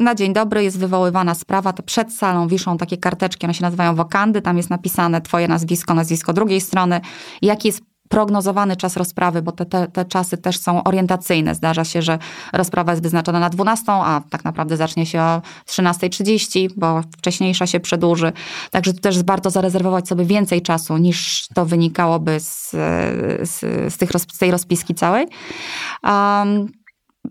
na dzień dobry jest wywoływana sprawa, to przed salą wiszą takie karteczki, one się nazywają wokandy, tam jest napisane twoje nazwisko, nazwisko drugiej strony, jaki jest prognozowany czas rozprawy, bo te, te, te, czasy też są orientacyjne. Zdarza się, że rozprawa jest wyznaczona na 12, a tak naprawdę zacznie się o 13.30, bo wcześniejsza się przedłuży. Także tu też warto zarezerwować sobie więcej czasu niż to wynikałoby z, z, z, tych, z tej rozpiski całej. Um,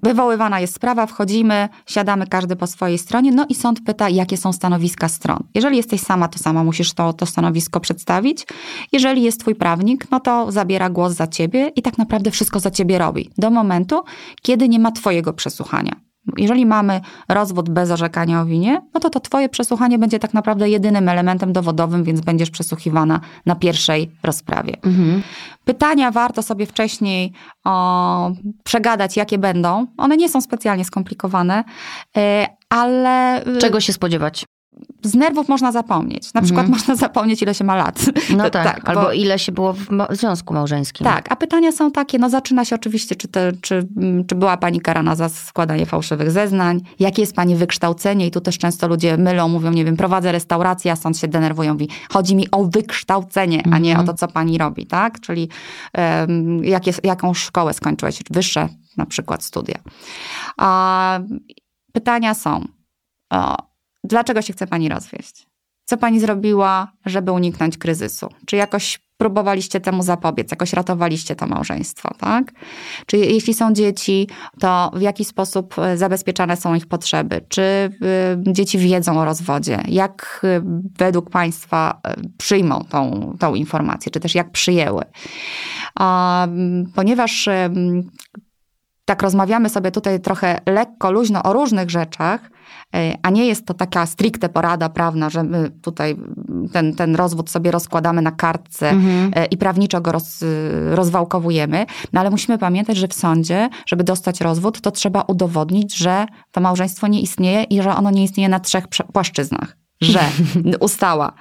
Wywoływana jest sprawa, wchodzimy, siadamy każdy po swojej stronie, no i sąd pyta, jakie są stanowiska stron. Jeżeli jesteś sama, to sama musisz to, to stanowisko przedstawić. Jeżeli jest twój prawnik, no to zabiera głos za ciebie i tak naprawdę wszystko za ciebie robi. Do momentu, kiedy nie ma twojego przesłuchania. Jeżeli mamy rozwód bez orzekania o winie, no to to twoje przesłuchanie będzie tak naprawdę jedynym elementem dowodowym, więc będziesz przesłuchiwana na pierwszej rozprawie. Mhm. Pytania warto sobie wcześniej o, przegadać, jakie będą. One nie są specjalnie skomplikowane, y, ale... Y, Czego się spodziewać? Z nerwów można zapomnieć. Na przykład Mhm. można zapomnieć, ile się ma lat. No To- tak, bo- albo ile się było w ma- w związku małżeńskim. Tak, a pytania są takie, no zaczyna się oczywiście, czy, te, czy, mm, czy była pani karana za składanie fałszywych zeznań, jakie jest pani wykształcenie i tu też często ludzie mylą, mówią, nie wiem, prowadzę restaurację, a sąd się denerwują, mówi, chodzi mi o wykształcenie, a nie o to, co pani robi, tak? Czyli um, jakie, jaką szkołę skończyłeś, wyższe na przykład studia. A, pytania są, o, dlaczego się chce pani rozwieść? Co pani zrobiła, żeby uniknąć kryzysu? Czy jakoś próbowaliście temu zapobiec, jakoś ratowaliście to małżeństwo, tak? Czy jeśli są dzieci, to w jaki sposób e, zabezpieczane są ich potrzeby? Czy y, dzieci wiedzą o rozwodzie? Jak y, według państwa y, przyjmą tą, tą informację, czy też jak przyjęły? A, ponieważ tak rozmawiamy sobie tutaj trochę lekko, luźno o różnych rzeczach, e, a nie jest to taka stricte porada prawna, że my tutaj ten, ten rozwód sobie rozkładamy na kartce Mhm. e, i prawniczo go roz, rozwałkowujemy, no ale musimy pamiętać, że w sądzie, żeby dostać rozwód, to trzeba udowodnić, że to małżeństwo nie istnieje i że ono nie istnieje na trzech płaszczyznach. Że ustała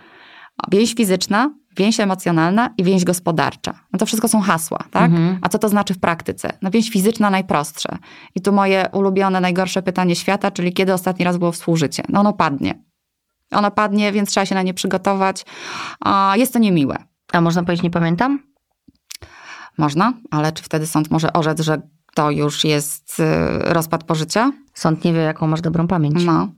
więź fizyczna, więź emocjonalna i więź gospodarcza. No to wszystko są hasła, tak? Mhm. A co to znaczy w praktyce? No więź fizyczna najprostsze. I tu moje ulubione, najgorsze pytanie świata, czyli kiedy ostatni raz było współżycie? No ono padnie. Ono padnie, więc trzeba się na nie przygotować. A jest to niemiłe. A można powiedzieć, nie pamiętam? Można, ale czy wtedy sąd może orzec, że to już jest y, rozpad pożycia? Sąd nie wie, jaką masz dobrą pamięć. No.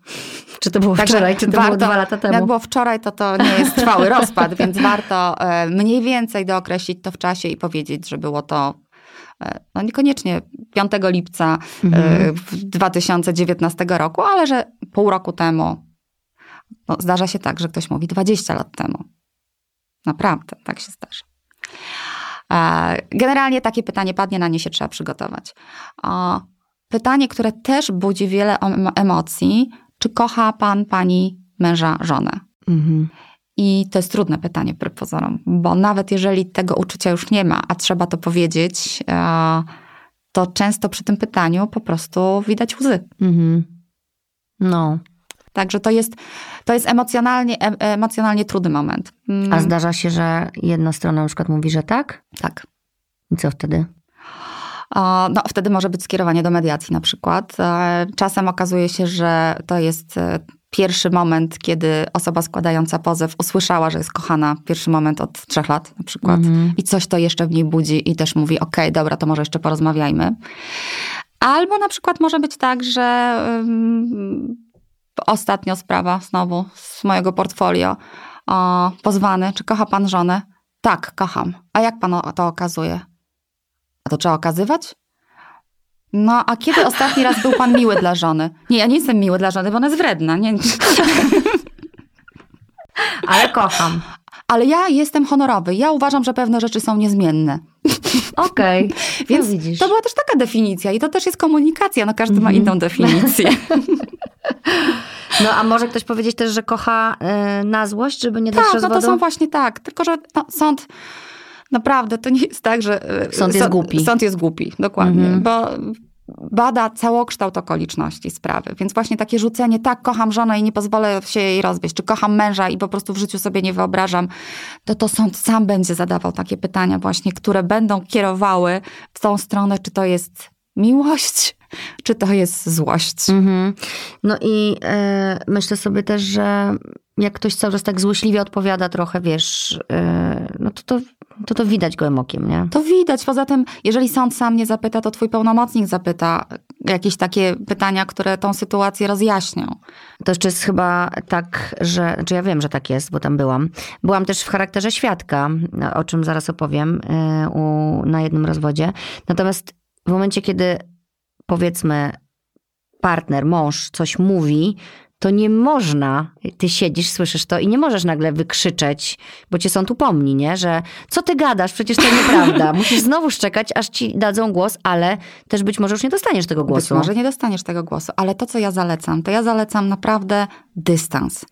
Czy to było Także wczoraj, czy to było warto- dwa lata temu? Jak było wczoraj, to to nie jest trwały rozpad, więc warto e, mniej więcej dookreślić to w czasie i powiedzieć, że było to e, no niekoniecznie 5 lipca e, Mhm. w 2019 roku, ale że pół roku temu. No, zdarza się tak, że ktoś mówi 20 lat temu. Naprawdę, tak się zdarza. E, Generalnie takie pytanie padnie, na nie się trzeba przygotować. Pytanie, które też budzi wiele em- emocji, czy kocha pan, pani, męża, żonę? Mhm. I to jest trudne pytanie wbrew pozorom, bo nawet jeżeli tego uczucia już nie ma, a trzeba to powiedzieć, e, to często przy tym pytaniu po prostu widać łzy. Mhm. No. Także to jest, to jest emocjonalnie, em- emocjonalnie trudny moment. Mm, A zdarza się, że jedna strona na przykład mówi, że tak? Tak. I co wtedy? No, wtedy może być skierowanie do mediacji na przykład. E, Czasem okazuje się, że to jest e, pierwszy moment, kiedy osoba składająca pozew usłyszała, że jest kochana. Pierwszy moment od trzech lat na przykład. Mhm. I coś to jeszcze w niej budzi i też mówi, okej, dobra, to może jeszcze porozmawiajmy. Albo na przykład może być tak, że ym, ostatnio sprawa znowu z mojego portfolio. O, pozwany, czy kocha pan żonę? Tak, kocham. A jak pan to okazuje? A to trzeba okazywać? No, a kiedy ostatni raz był pan miły dla żony? Nie, ja nie jestem miły dla żony, bo ona jest wredna. Nie. Ale kocham. Ale ja jestem honorowy. Ja uważam, że pewne rzeczy są niezmienne. Okej. Więc no widzisz. to była też taka definicja i to też jest komunikacja. No każdy ma Mhm. inną definicję. No a może ktoś powiedzieć też, że kocha y, na złość, żeby nie dać tak, no rozwodu? to są właśnie tak. Tylko, że no, sąd naprawdę to nie jest tak, że... e, Sąd jest głupi. Sąd jest głupi, dokładnie. Mhm. Bo bada całokształt okoliczności sprawy. Więc właśnie takie rzucenie, tak, kocham żonę i nie pozwolę się jej rozwieść, czy kocham męża i po prostu w życiu sobie nie wyobrażam, to to sąd sam będzie zadawał takie pytania właśnie, które będą kierowały w tą stronę, czy to jest miłość, czy to jest złość. Mhm. No i e, myślę sobie też, że jak ktoś cały czas tak złośliwie odpowiada trochę, wiesz, e, no to to, to to widać gołym okiem, nie? To widać. Poza tym, jeżeli sąd sam nie zapyta, to twój pełnomocnik zapyta jakieś takie pytania, które tą sytuację rozjaśnią. To jeszcze jest chyba tak, że, znaczy ja wiem, że tak jest, bo tam byłam. Byłam też w charakterze świadka, o czym zaraz opowiem e, u, na jednym rozwodzie. Natomiast w momencie, kiedy powiedzmy partner, mąż coś mówi, to nie można, ty siedzisz, słyszysz to i nie możesz nagle wykrzyczeć, bo cię sąd upomni, nie? Że co ty gadasz, przecież to nieprawda. Musisz znowu szczekać, aż ci dadzą głos, ale też być może już nie dostaniesz tego Być głosu. może nie dostaniesz tego głosu, ale to, co ja zalecam, to ja zalecam naprawdę dystans.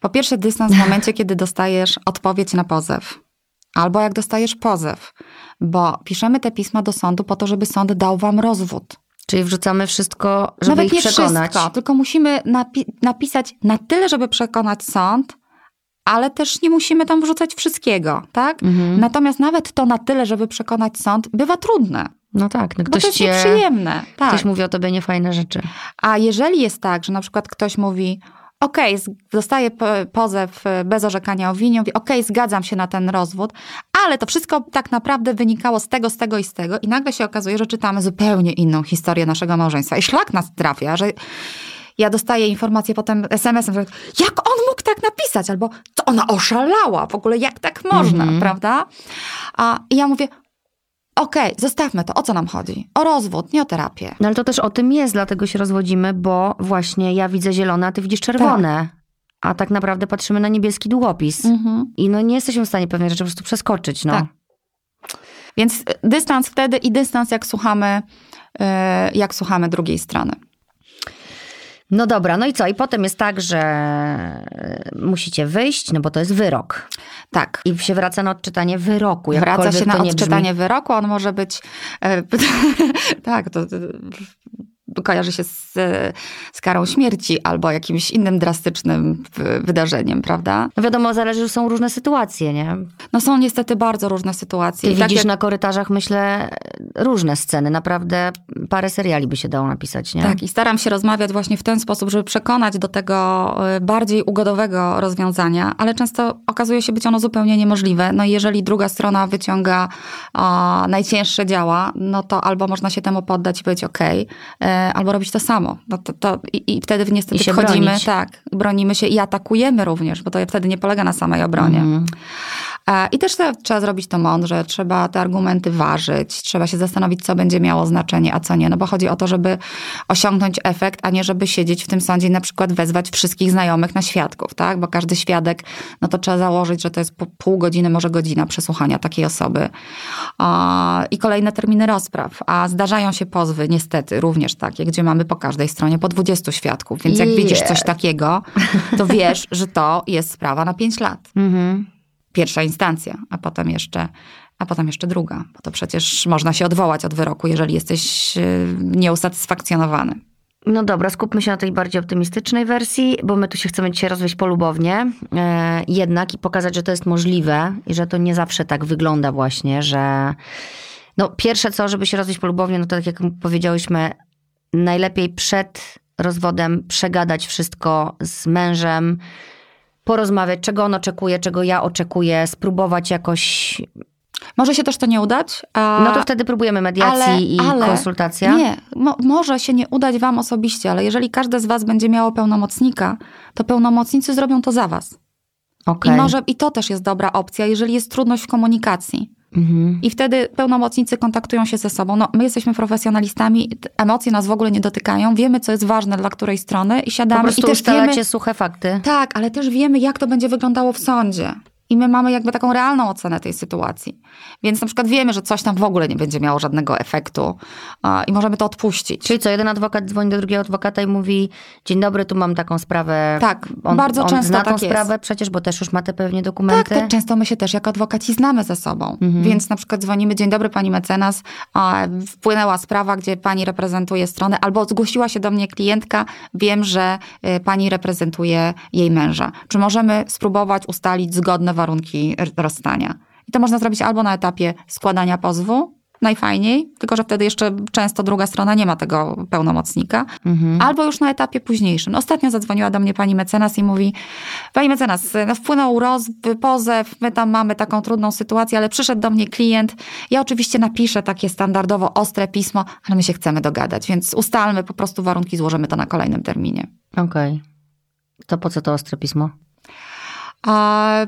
Po pierwsze, dystans w momencie, kiedy dostajesz odpowiedź na pozew. Albo jak dostajesz pozew, bo piszemy te pisma do sądu po to, żeby sąd dał wam rozwód. Czyli wrzucamy wszystko, żeby Nawet ich nie przekonać. wszystko, tylko musimy napi- napisać na tyle, żeby przekonać sąd, ale też nie musimy tam wrzucać wszystkiego, tak? Mhm. Natomiast nawet to na tyle, żeby przekonać sąd, bywa trudne, No tak, no bo ktoś to jest cię, nieprzyjemne. Tak. ktoś mówi o tobie niefajne rzeczy. A jeżeli jest tak, że na przykład ktoś mówi, okej, z- dostaje po- pozew e, bez orzekania o winie, mówi, okej, zgadzam się na ten rozwód, ale to wszystko tak naprawdę wynikało z tego, z tego i z tego i nagle się okazuje, że czytamy zupełnie inną historię naszego małżeństwa. I szlak nas trafia, że ja dostaję informację potem SMS-em, że jak on mógł tak napisać, albo to ona oszalała, w ogóle jak tak można, Mhm. prawda? A i ja mówię, okej, zostawmy to, o co nam chodzi? O rozwód, nie o terapię. No ale to też o tym jest, dlatego się rozwodzimy, bo właśnie ja widzę zielone, a ty widzisz czerwone. A tak naprawdę patrzymy na niebieski długopis. Mhm. I no nie jesteśmy w stanie pewnej rzeczy po prostu przeskoczyć. No. Tak. Więc dystans wtedy i dystans, jak słuchamy, e, jak słuchamy drugiej strony. No dobra, no i co? I potem jest tak, że e, musicie wyjść, no bo to jest wyrok. Tak. I się wraca na odczytanie wyroku. Wraca się na odczytanie wyroku. On może być. E, tak, to kojarzy się z, z karą śmierci albo jakimś innym drastycznym wydarzeniem, prawda? No wiadomo, zależy, że są różne sytuacje, nie? No są niestety bardzo różne sytuacje. Ty I tak widzisz jak- na korytarzach, myślę, różne sceny. Naprawdę parę seriali by się dało napisać, nie? Tak, i staram się rozmawiać właśnie w ten sposób, żeby przekonać do tego y, bardziej ugodowego rozwiązania, ale często okazuje się być ono zupełnie niemożliwe. No i jeżeli druga strona wyciąga a, najcięższe działa, no to albo można się temu poddać i być okej, e, albo robić to samo. No to, to, i, I wtedy niestety I się wchodzimy, bronić. tak, bronimy się i atakujemy również, bo to wtedy nie polega na samej obronie. Mhm. I też te, trzeba zrobić to mądrze, trzeba te argumenty ważyć, trzeba się zastanowić, co będzie miało znaczenie, a co nie. No bo chodzi o to, żeby osiągnąć efekt, a nie żeby siedzieć w tym sądzie i na przykład wezwać wszystkich znajomych na świadków, tak? Bo każdy świadek, no to trzeba założyć, że to jest pół godziny, może godzina przesłuchania takiej osoby. I kolejne terminy rozpraw. A zdarzają się pozwy, niestety, również takie, gdzie mamy po każdej stronie po 20 świadków. Więc jak widzisz coś takiego, to wiesz, że to jest sprawa na 5 lat Mhm. Pierwsza instancja, a potem jeszcze, a potem jeszcze druga. Bo to przecież można się odwołać od wyroku, jeżeli jesteś y, nieusatysfakcjonowany. No dobra, skupmy się na tej bardziej optymistycznej wersji, bo my tu się chcemy dzisiaj rozwieść polubownie, e, jednak i pokazać, że to jest możliwe i że to nie zawsze tak wygląda właśnie, że no pierwsze co, żeby się rozwieść polubownie, no to tak jak powiedziałyśmy, najlepiej przed rozwodem przegadać wszystko z mężem, porozmawiać, czego on oczekuje, czego ja oczekuję, spróbować jakoś, Może się też to nie udać. A, no to wtedy próbujemy mediacji ale- i ale konsultacja. Nie, mo, może się nie udać wam osobiście, ale jeżeli każde z was będzie miało pełnomocnika, to pełnomocnicy zrobią to za was. Okej. I może i to też jest dobra opcja, jeżeli jest trudność w komunikacji. Mhm. I wtedy pełnomocnicy kontaktują się ze sobą. No, my jesteśmy profesjonalistami, emocje nas w ogóle nie dotykają, wiemy, co jest ważne dla której strony i Po siadamy prostu i też ustalacie wiemy, suche fakty. Tak, ale też wiemy, jak to będzie wyglądało w sądzie. I my mamy jakby taką realną ocenę tej sytuacji. Więc na przykład wiemy, że coś tam w ogóle nie będzie miało żadnego efektu a, i możemy to odpuścić. Czyli co, jeden adwokat dzwoni do drugiego adwokata i mówi: Dzień dobry, tu mam taką sprawę. Tak, on, bardzo on często zna tak tą jest. sprawę przecież, bo też już ma te pewnie tak, dokumenty. to często my się też jako adwokaci znamy ze sobą. Więc na przykład dzwonimy, dzień dobry pani mecenas, a, wpłynęła sprawa, gdzie pani reprezentuje stronę, albo zgłosiła się do mnie klientka, wiem, że y, pani reprezentuje jej męża. Czy możemy spróbować ustalić zgodne warunki rozstania? I to można zrobić albo na etapie składania pozwu, najfajniej, tylko że wtedy jeszcze często druga strona nie ma tego pełnomocnika, Mhm. albo już na etapie późniejszym. Ostatnio zadzwoniła do mnie pani mecenas i mówi, pani mecenas, no wpłynął roz, pozew, my tam mamy taką trudną sytuację, ale przyszedł do mnie klient, ja oczywiście napiszę takie standardowo ostre pismo, ale my się chcemy dogadać, więc ustalmy po prostu warunki, złożymy to na kolejnym terminie. Okej. To po co to ostre pismo? A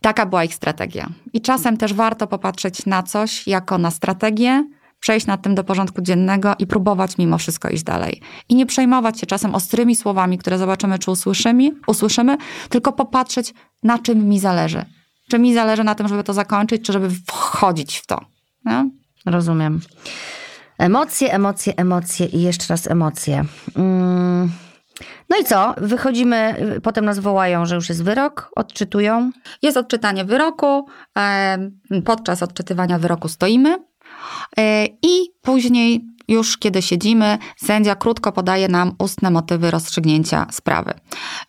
taka była ich strategia. I czasem też warto popatrzeć na coś jako na strategię, przejść nad tym do porządku dziennego i próbować mimo wszystko iść dalej. I nie przejmować się czasem ostrymi słowami, które zobaczymy, czy usłyszymy, usłyszymy tylko popatrzeć, na czym mi zależy. Czy mi zależy na tym, żeby to zakończyć, czy żeby wchodzić w to. Rozumiem. Emocje, emocje, emocje i jeszcze raz emocje. Mm. No i co? Wychodzimy, potem nas wołają, że już jest wyrok, odczytują. Jest odczytanie wyroku. e, Podczas odczytywania wyroku stoimy. e, I później już kiedy siedzimy, sędzia krótko podaje nam ustne motywy rozstrzygnięcia sprawy.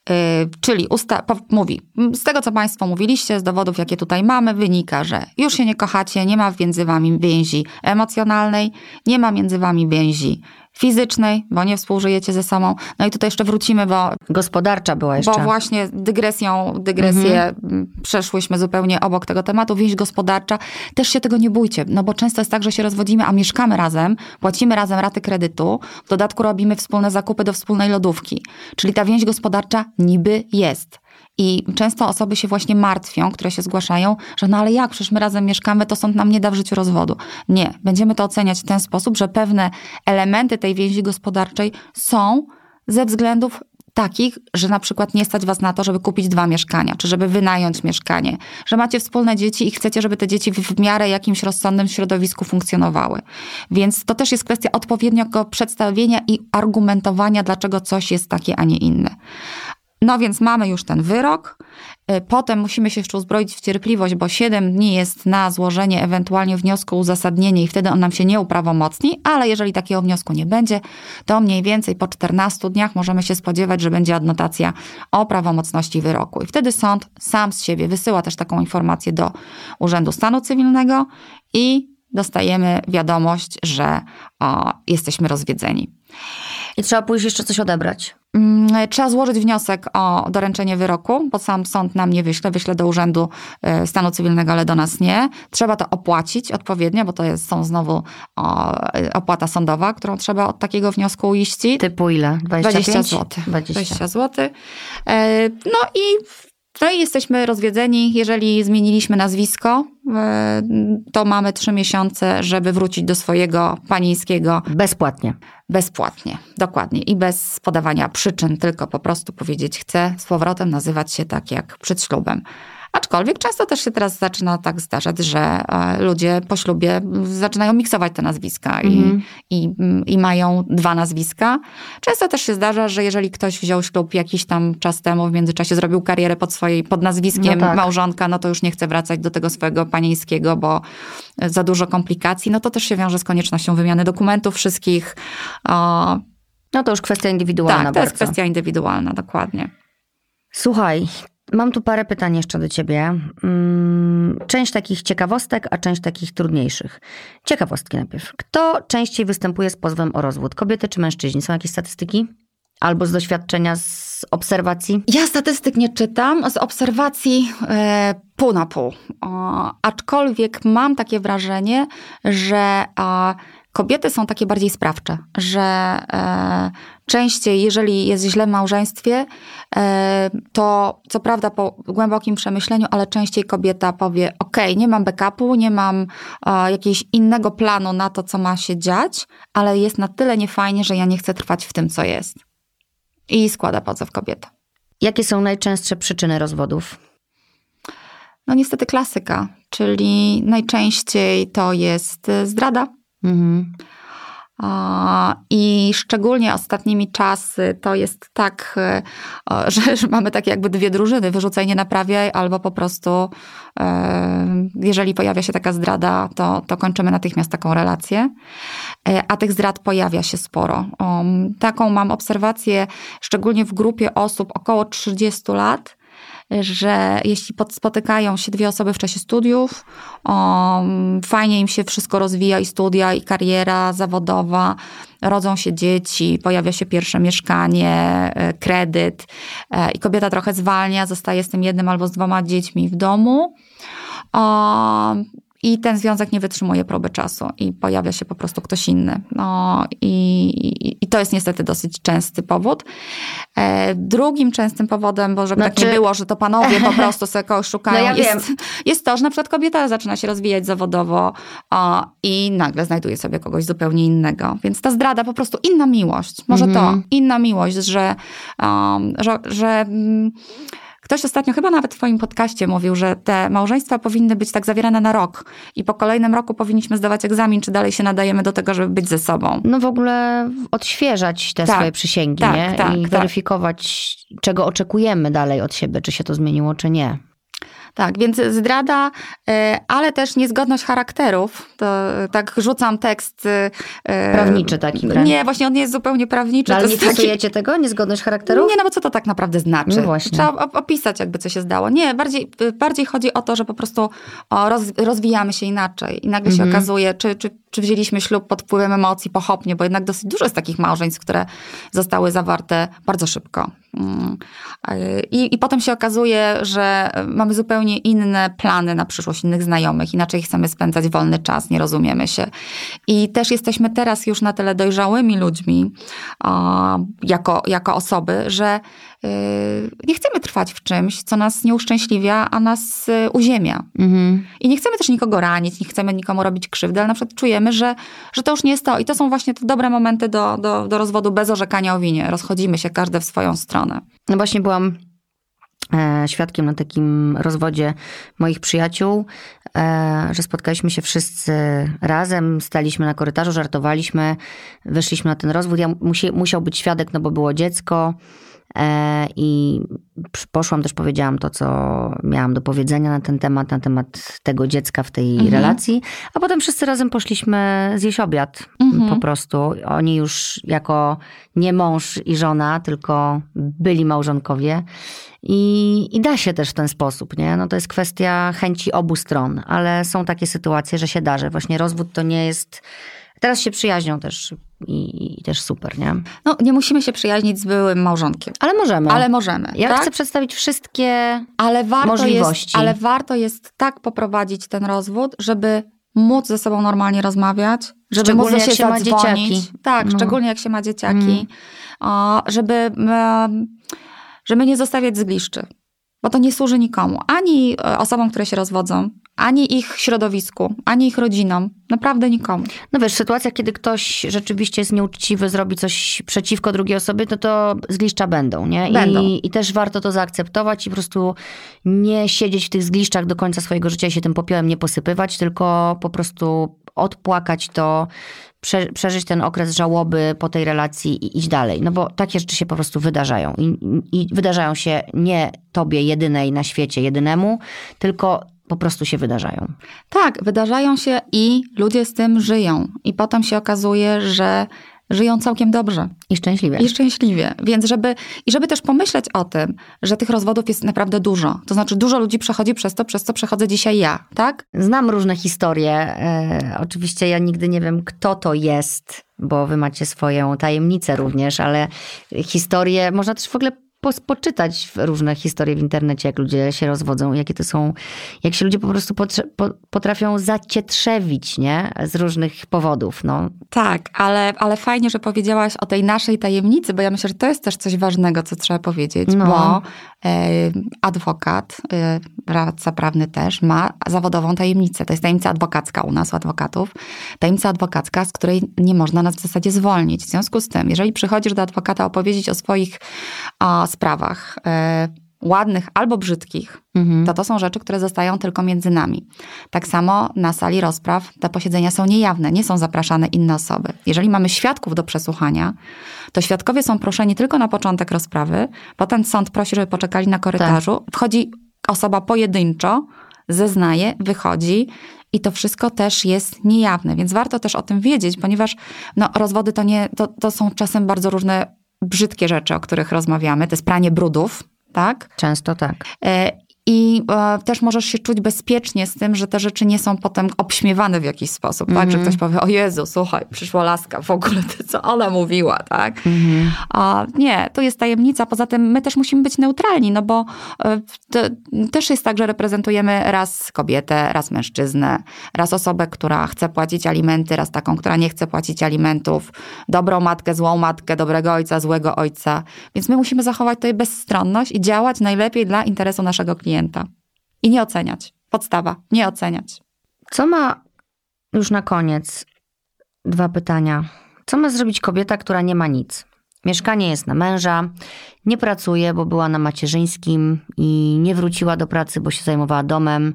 Yy, czyli usta- mówi, z tego co Państwo mówiliście, z dowodów, jakie tutaj mamy, wynika, że już się nie kochacie, nie ma między Wami więzi emocjonalnej, nie ma między Wami więzi fizycznej, bo nie współżyjecie ze sobą. No i tutaj jeszcze wrócimy, bo... Gospodarcza była jeszcze. Bo właśnie dygresją, dygresję mhm. przeszłyśmy zupełnie obok tego tematu. Więź gospodarcza. Też się tego nie bójcie, no bo często jest tak, że się rozwodzimy, a mieszkamy razem, płacimy razem raty kredytu, w dodatku robimy wspólne zakupy do wspólnej lodówki. Czyli ta więź gospodarcza niby jest. I często osoby się właśnie martwią, które się zgłaszają, że no ale jak, przecież my razem mieszkamy, to sąd nam nie da w życiu rozwodu. Nie, będziemy to oceniać w ten sposób, że pewne elementy tej więzi gospodarczej są ze względów takich, że na przykład nie stać was na to, żeby kupić dwa mieszkania, czy żeby wynająć mieszkanie, że macie wspólne dzieci i chcecie, żeby te dzieci w miarę jakimś rozsądnym środowisku funkcjonowały. Więc to też jest kwestia odpowiedniego przedstawienia i argumentowania, dlaczego coś jest takie, a nie inne. No więc mamy już ten wyrok. Y, potem musimy się jeszcze uzbroić w cierpliwość, bo 7 dni jest na złożenie ewentualnie wniosku uzasadnienie i wtedy on nam się nie uprawomocni, ale jeżeli takiego wniosku nie będzie, to mniej więcej po 14 dniach możemy się spodziewać, że będzie adnotacja o prawomocności wyroku. I wtedy sąd sam z siebie wysyła też taką informację do Urzędu Stanu Cywilnego i dostajemy wiadomość, że o, jesteśmy rozwiedzeni. I trzeba pójść jeszcze coś odebrać. Mm, trzeba złożyć wniosek o doręczenie wyroku, bo sam sąd nam nie wyśle, wyśle do Urzędu e, Stanu Cywilnego, ale do nas nie. Trzeba to opłacić odpowiednio, bo to jest, są znowu o, opłata sądowa, którą trzeba od takiego wniosku uiścić. Typu ile? 25? 20 zł. 20. 20 zł. No i no i jesteśmy rozwiedzeni. Jeżeli zmieniliśmy nazwisko, e, to mamy trzy miesiące, żeby wrócić do swojego panieńskiego. Bezpłatnie. Bezpłatnie, dokładnie. I bez podawania przyczyn, tylko po prostu powiedzieć, chcę z powrotem nazywać się tak jak przed ślubem. Aczkolwiek często też się teraz zaczyna tak zdarzać, że e, ludzie po ślubie zaczynają miksować te nazwiska mhm. i, i, i mają dwa nazwiska. Często też się zdarza, że jeżeli ktoś wziął ślub jakiś tam czas temu, w międzyczasie zrobił karierę pod, swojej, pod nazwiskiem no tak. małżonka, no to już nie chce wracać do tego swojego panieńskiego, bo za dużo komplikacji. No to też się wiąże z koniecznością wymiany dokumentów wszystkich. No to już kwestia indywidualna. Tak, to bardzo. jest kwestia indywidualna, dokładnie. Słuchaj, Mam tu parę pytań jeszcze do ciebie. Mm, część takich ciekawostek, a część takich trudniejszych. Ciekawostki najpierw. Kto częściej występuje z pozwem o rozwód? Kobiety czy mężczyźni? Są jakieś statystyki? Albo z doświadczenia, z obserwacji? Ja statystyk nie czytam, z obserwacji e, pół na pół. O, aczkolwiek mam takie wrażenie, że a, kobiety są takie bardziej sprawcze, że e, częściej, jeżeli jest źle w małżeństwie, e, to co prawda po głębokim przemyśleniu, ale częściej kobieta powie: OK, nie mam backupu, nie mam e, jakiegoś innego planu na to, co ma się dziać, ale jest na tyle niefajnie, że ja nie chcę trwać w tym, co jest. I składa pozew kobieta. Jakie są najczęstsze przyczyny rozwodów? No niestety klasyka, czyli najczęściej to jest zdrada. Mhm. I szczególnie ostatnimi czasy to jest tak, e, że, mamy takie jakby dwie drużyny, wyrzucaj, nie naprawiaj, albo po prostu e, jeżeli pojawia się taka zdrada, to, to kończymy natychmiast taką relację. E, a tych zdrad pojawia się sporo. Taką mam obserwację, szczególnie w grupie osób około 30 lat, że jeśli spotykają się dwie osoby w czasie studiów, o, fajnie im się wszystko rozwija i studia, i kariera zawodowa, rodzą się dzieci, pojawia się pierwsze mieszkanie, e, kredyt e, i kobieta trochę zwalnia, zostaje z tym jednym albo z dwoma dziećmi w domu. O, i ten związek nie wytrzymuje próby czasu i pojawia się po prostu ktoś inny. No i, i to jest niestety dosyć częsty powód. E, drugim częstym powodem, bo żeby znaczy... tak nie było, że to panowie po prostu sobie kogoś szukają, no ja jest, jest to, że na przykład kobieta zaczyna się rozwijać zawodowo o, i nagle znajduje sobie kogoś zupełnie innego. Więc ta zdrada po prostu inna miłość. Może to, mhm. inna miłość, że, um, że, że um, Ktoś ostatnio chyba nawet w Twoim podcaście mówił, że te małżeństwa powinny być tak zawierane na rok i po kolejnym roku powinniśmy zdawać egzamin, czy dalej się nadajemy do tego, żeby być ze sobą. No w ogóle odświeżać te tak, swoje przysięgi, tak, nie? Tak, I tak. weryfikować, czego oczekujemy dalej od siebie, czy się to zmieniło, czy nie. Tak, więc zdrada, e, ale też niezgodność charakterów. To, tak rzucam tekst. E, prawniczy taki, wręcz. Nie, właśnie on nie jest zupełnie prawniczy. No, ale nie stosujecie taki... tego? Niezgodność charakterów? Nie, no bo co to tak naprawdę znaczy? No właśnie. Trzeba opisać jakby, co się zdało. Nie, bardziej, bardziej chodzi o to, że po prostu roz, rozwijamy się inaczej i nagle mhm. się okazuje, czy, czy, czy wzięliśmy ślub pod wpływem emocji pochopnie, bo jednak dosyć dużo jest takich małżeństw, które zostały zawarte bardzo szybko. Mm. I, I potem się okazuje, że mamy zupełnie inne plany na przyszłość, innych znajomych, inaczej chcemy spędzać wolny czas, nie rozumiemy się. I też jesteśmy teraz już na tyle dojrzałymi ludźmi, jako, jako osoby, że nie chcemy trwać w czymś, co nas nie uszczęśliwia, a nas y, uziemia. Mhm. I nie chcemy też nikogo ranić, nie chcemy nikomu robić krzywdy, ale na przykład czujemy, że, że to już nie jest to. I to są właśnie te dobre momenty do, do, do rozwodu bez orzekania o winie. Rozchodzimy się każde w swoją stronę. No właśnie byłam e, świadkiem na takim rozwodzie moich przyjaciół, e, że spotkaliśmy się wszyscy razem, staliśmy na korytarzu, żartowaliśmy, wyszliśmy na ten rozwód. Ja musi, musiał być świadek, no bo było dziecko. E, I poszłam też, powiedziałam to, co miałam do powiedzenia na ten temat, na temat tego dziecka w tej mhm. relacji, a potem wszyscy razem poszliśmy zjeść obiad mhm. po prostu. Oni już jako nie mąż i żona, tylko byli małżonkowie. I, I da się też w ten sposób, nie? No to jest kwestia chęci obu stron, ale są takie sytuacje, że się da, że właśnie rozwód to nie jest Teraz się przyjaźnią też i, i, też super, nie? No, nie musimy się przyjaźnić z byłym małżonkiem. Ale możemy. Ale możemy. Ja tak? chcę przedstawić wszystkie ale warto możliwości. Jest, ale warto jest tak poprowadzić ten rozwód, żeby móc ze sobą normalnie rozmawiać, żeby szczególnie móc jak się ma dzieciaki. Tak, no. szczególnie jak się ma dzieciaki. Mm. żeby, żeby nie zostawiać zgliszczy. Bo to nie służy nikomu. Ani e, osobom, które się rozwodzą, ani ich środowisku, ani ich rodzinom. Naprawdę nikomu. No wiesz, w sytuacjach, kiedy ktoś rzeczywiście jest nieuczciwy, zrobi coś przeciwko drugiej osobie, to to zgliszcza będą, nie? Będą. I, I też warto to zaakceptować i po prostu nie siedzieć w tych zgliszczach do końca swojego życia i się tym popiołem nie posypywać, tylko po prostu odpłakać to, prze, przeżyć ten okres żałoby po tej relacji i iść dalej. No bo takie rzeczy się po prostu wydarzają. I, I, wydarzają się nie tobie jedynej na świecie, jedynemu, tylko po prostu się wydarzają. Tak, wydarzają się i ludzie z tym żyją. I potem się okazuje, że żyją całkiem dobrze. I szczęśliwie. I szczęśliwie. Więc żeby, i żeby też pomyśleć o tym, że tych rozwodów jest naprawdę dużo. To znaczy dużo ludzi przechodzi przez to, przez co przechodzę dzisiaj ja, tak? Znam różne historie. E, oczywiście ja nigdy nie wiem, kto to jest, bo wy macie swoją tajemnicę również, ale historie można też w ogóle poczytać różne historie w internecie, jak ludzie się rozwodzą, jakie to są, jak się ludzie po prostu potrafią zacietrzewić, nie? Z różnych powodów, no. Tak, ale, ale fajnie, że powiedziałaś o tej naszej tajemnicy, bo ja myślę, że to jest też coś ważnego, co trzeba powiedzieć, no. bo e, adwokat, e, radca prawny też ma zawodową tajemnicę. To jest tajemnica adwokacka u nas, u adwokatów. Tajemnica adwokacka, z której nie można nas w zasadzie zwolnić. W związku z tym, jeżeli przychodzisz do adwokata opowiedzieć o swoich o, sprawach, e, ładnych albo brzydkich, mhm. to to są rzeczy, które zostają tylko między nami. Tak samo na sali rozpraw te posiedzenia są niejawne, nie są zapraszane inne osoby. Jeżeli mamy świadków do przesłuchania, to świadkowie są proszeni tylko na początek rozprawy, potem sąd prosi, żeby poczekali na korytarzu, tak. wchodzi osoba pojedynczo, zeznaje, wychodzi i to wszystko też jest niejawne, więc warto też o tym wiedzieć, ponieważ no, rozwody to, nie, to, to są czasem bardzo różne brzydkie rzeczy, o których rozmawiamy. To jest pranie brudów, tak? Często tak. I e, też możesz się czuć bezpiecznie z tym, że te rzeczy nie są potem obśmiewane w jakiś sposób, mm -hmm. tak? Że mhm. ktoś powie, o Jezu, słuchaj, przyszła laska, w ogóle to, co ona mówiła, tak? Mm -hmm. A, nie, to jest tajemnica. Poza tym my też musimy być neutralni, no bo e, też jest tak, że reprezentujemy raz kobietę, raz mężczyznę, raz osobę, która chce płacić alimenty, raz taką, która nie chce płacić alimentów, dobrą matkę, złą matkę, dobrego ojca, złego ojca. Więc my musimy zachować tutaj bezstronność i działać najlepiej dla interesu naszego klienta klienta. I nie oceniać. Podstawa, nie oceniać. Co ma, już na koniec, dwa pytania. Co ma zrobić kobieta, która nie ma nic? Mieszkanie jest na męża, nie pracuje, bo była na macierzyńskim i nie wróciła do pracy, bo się zajmowała domem.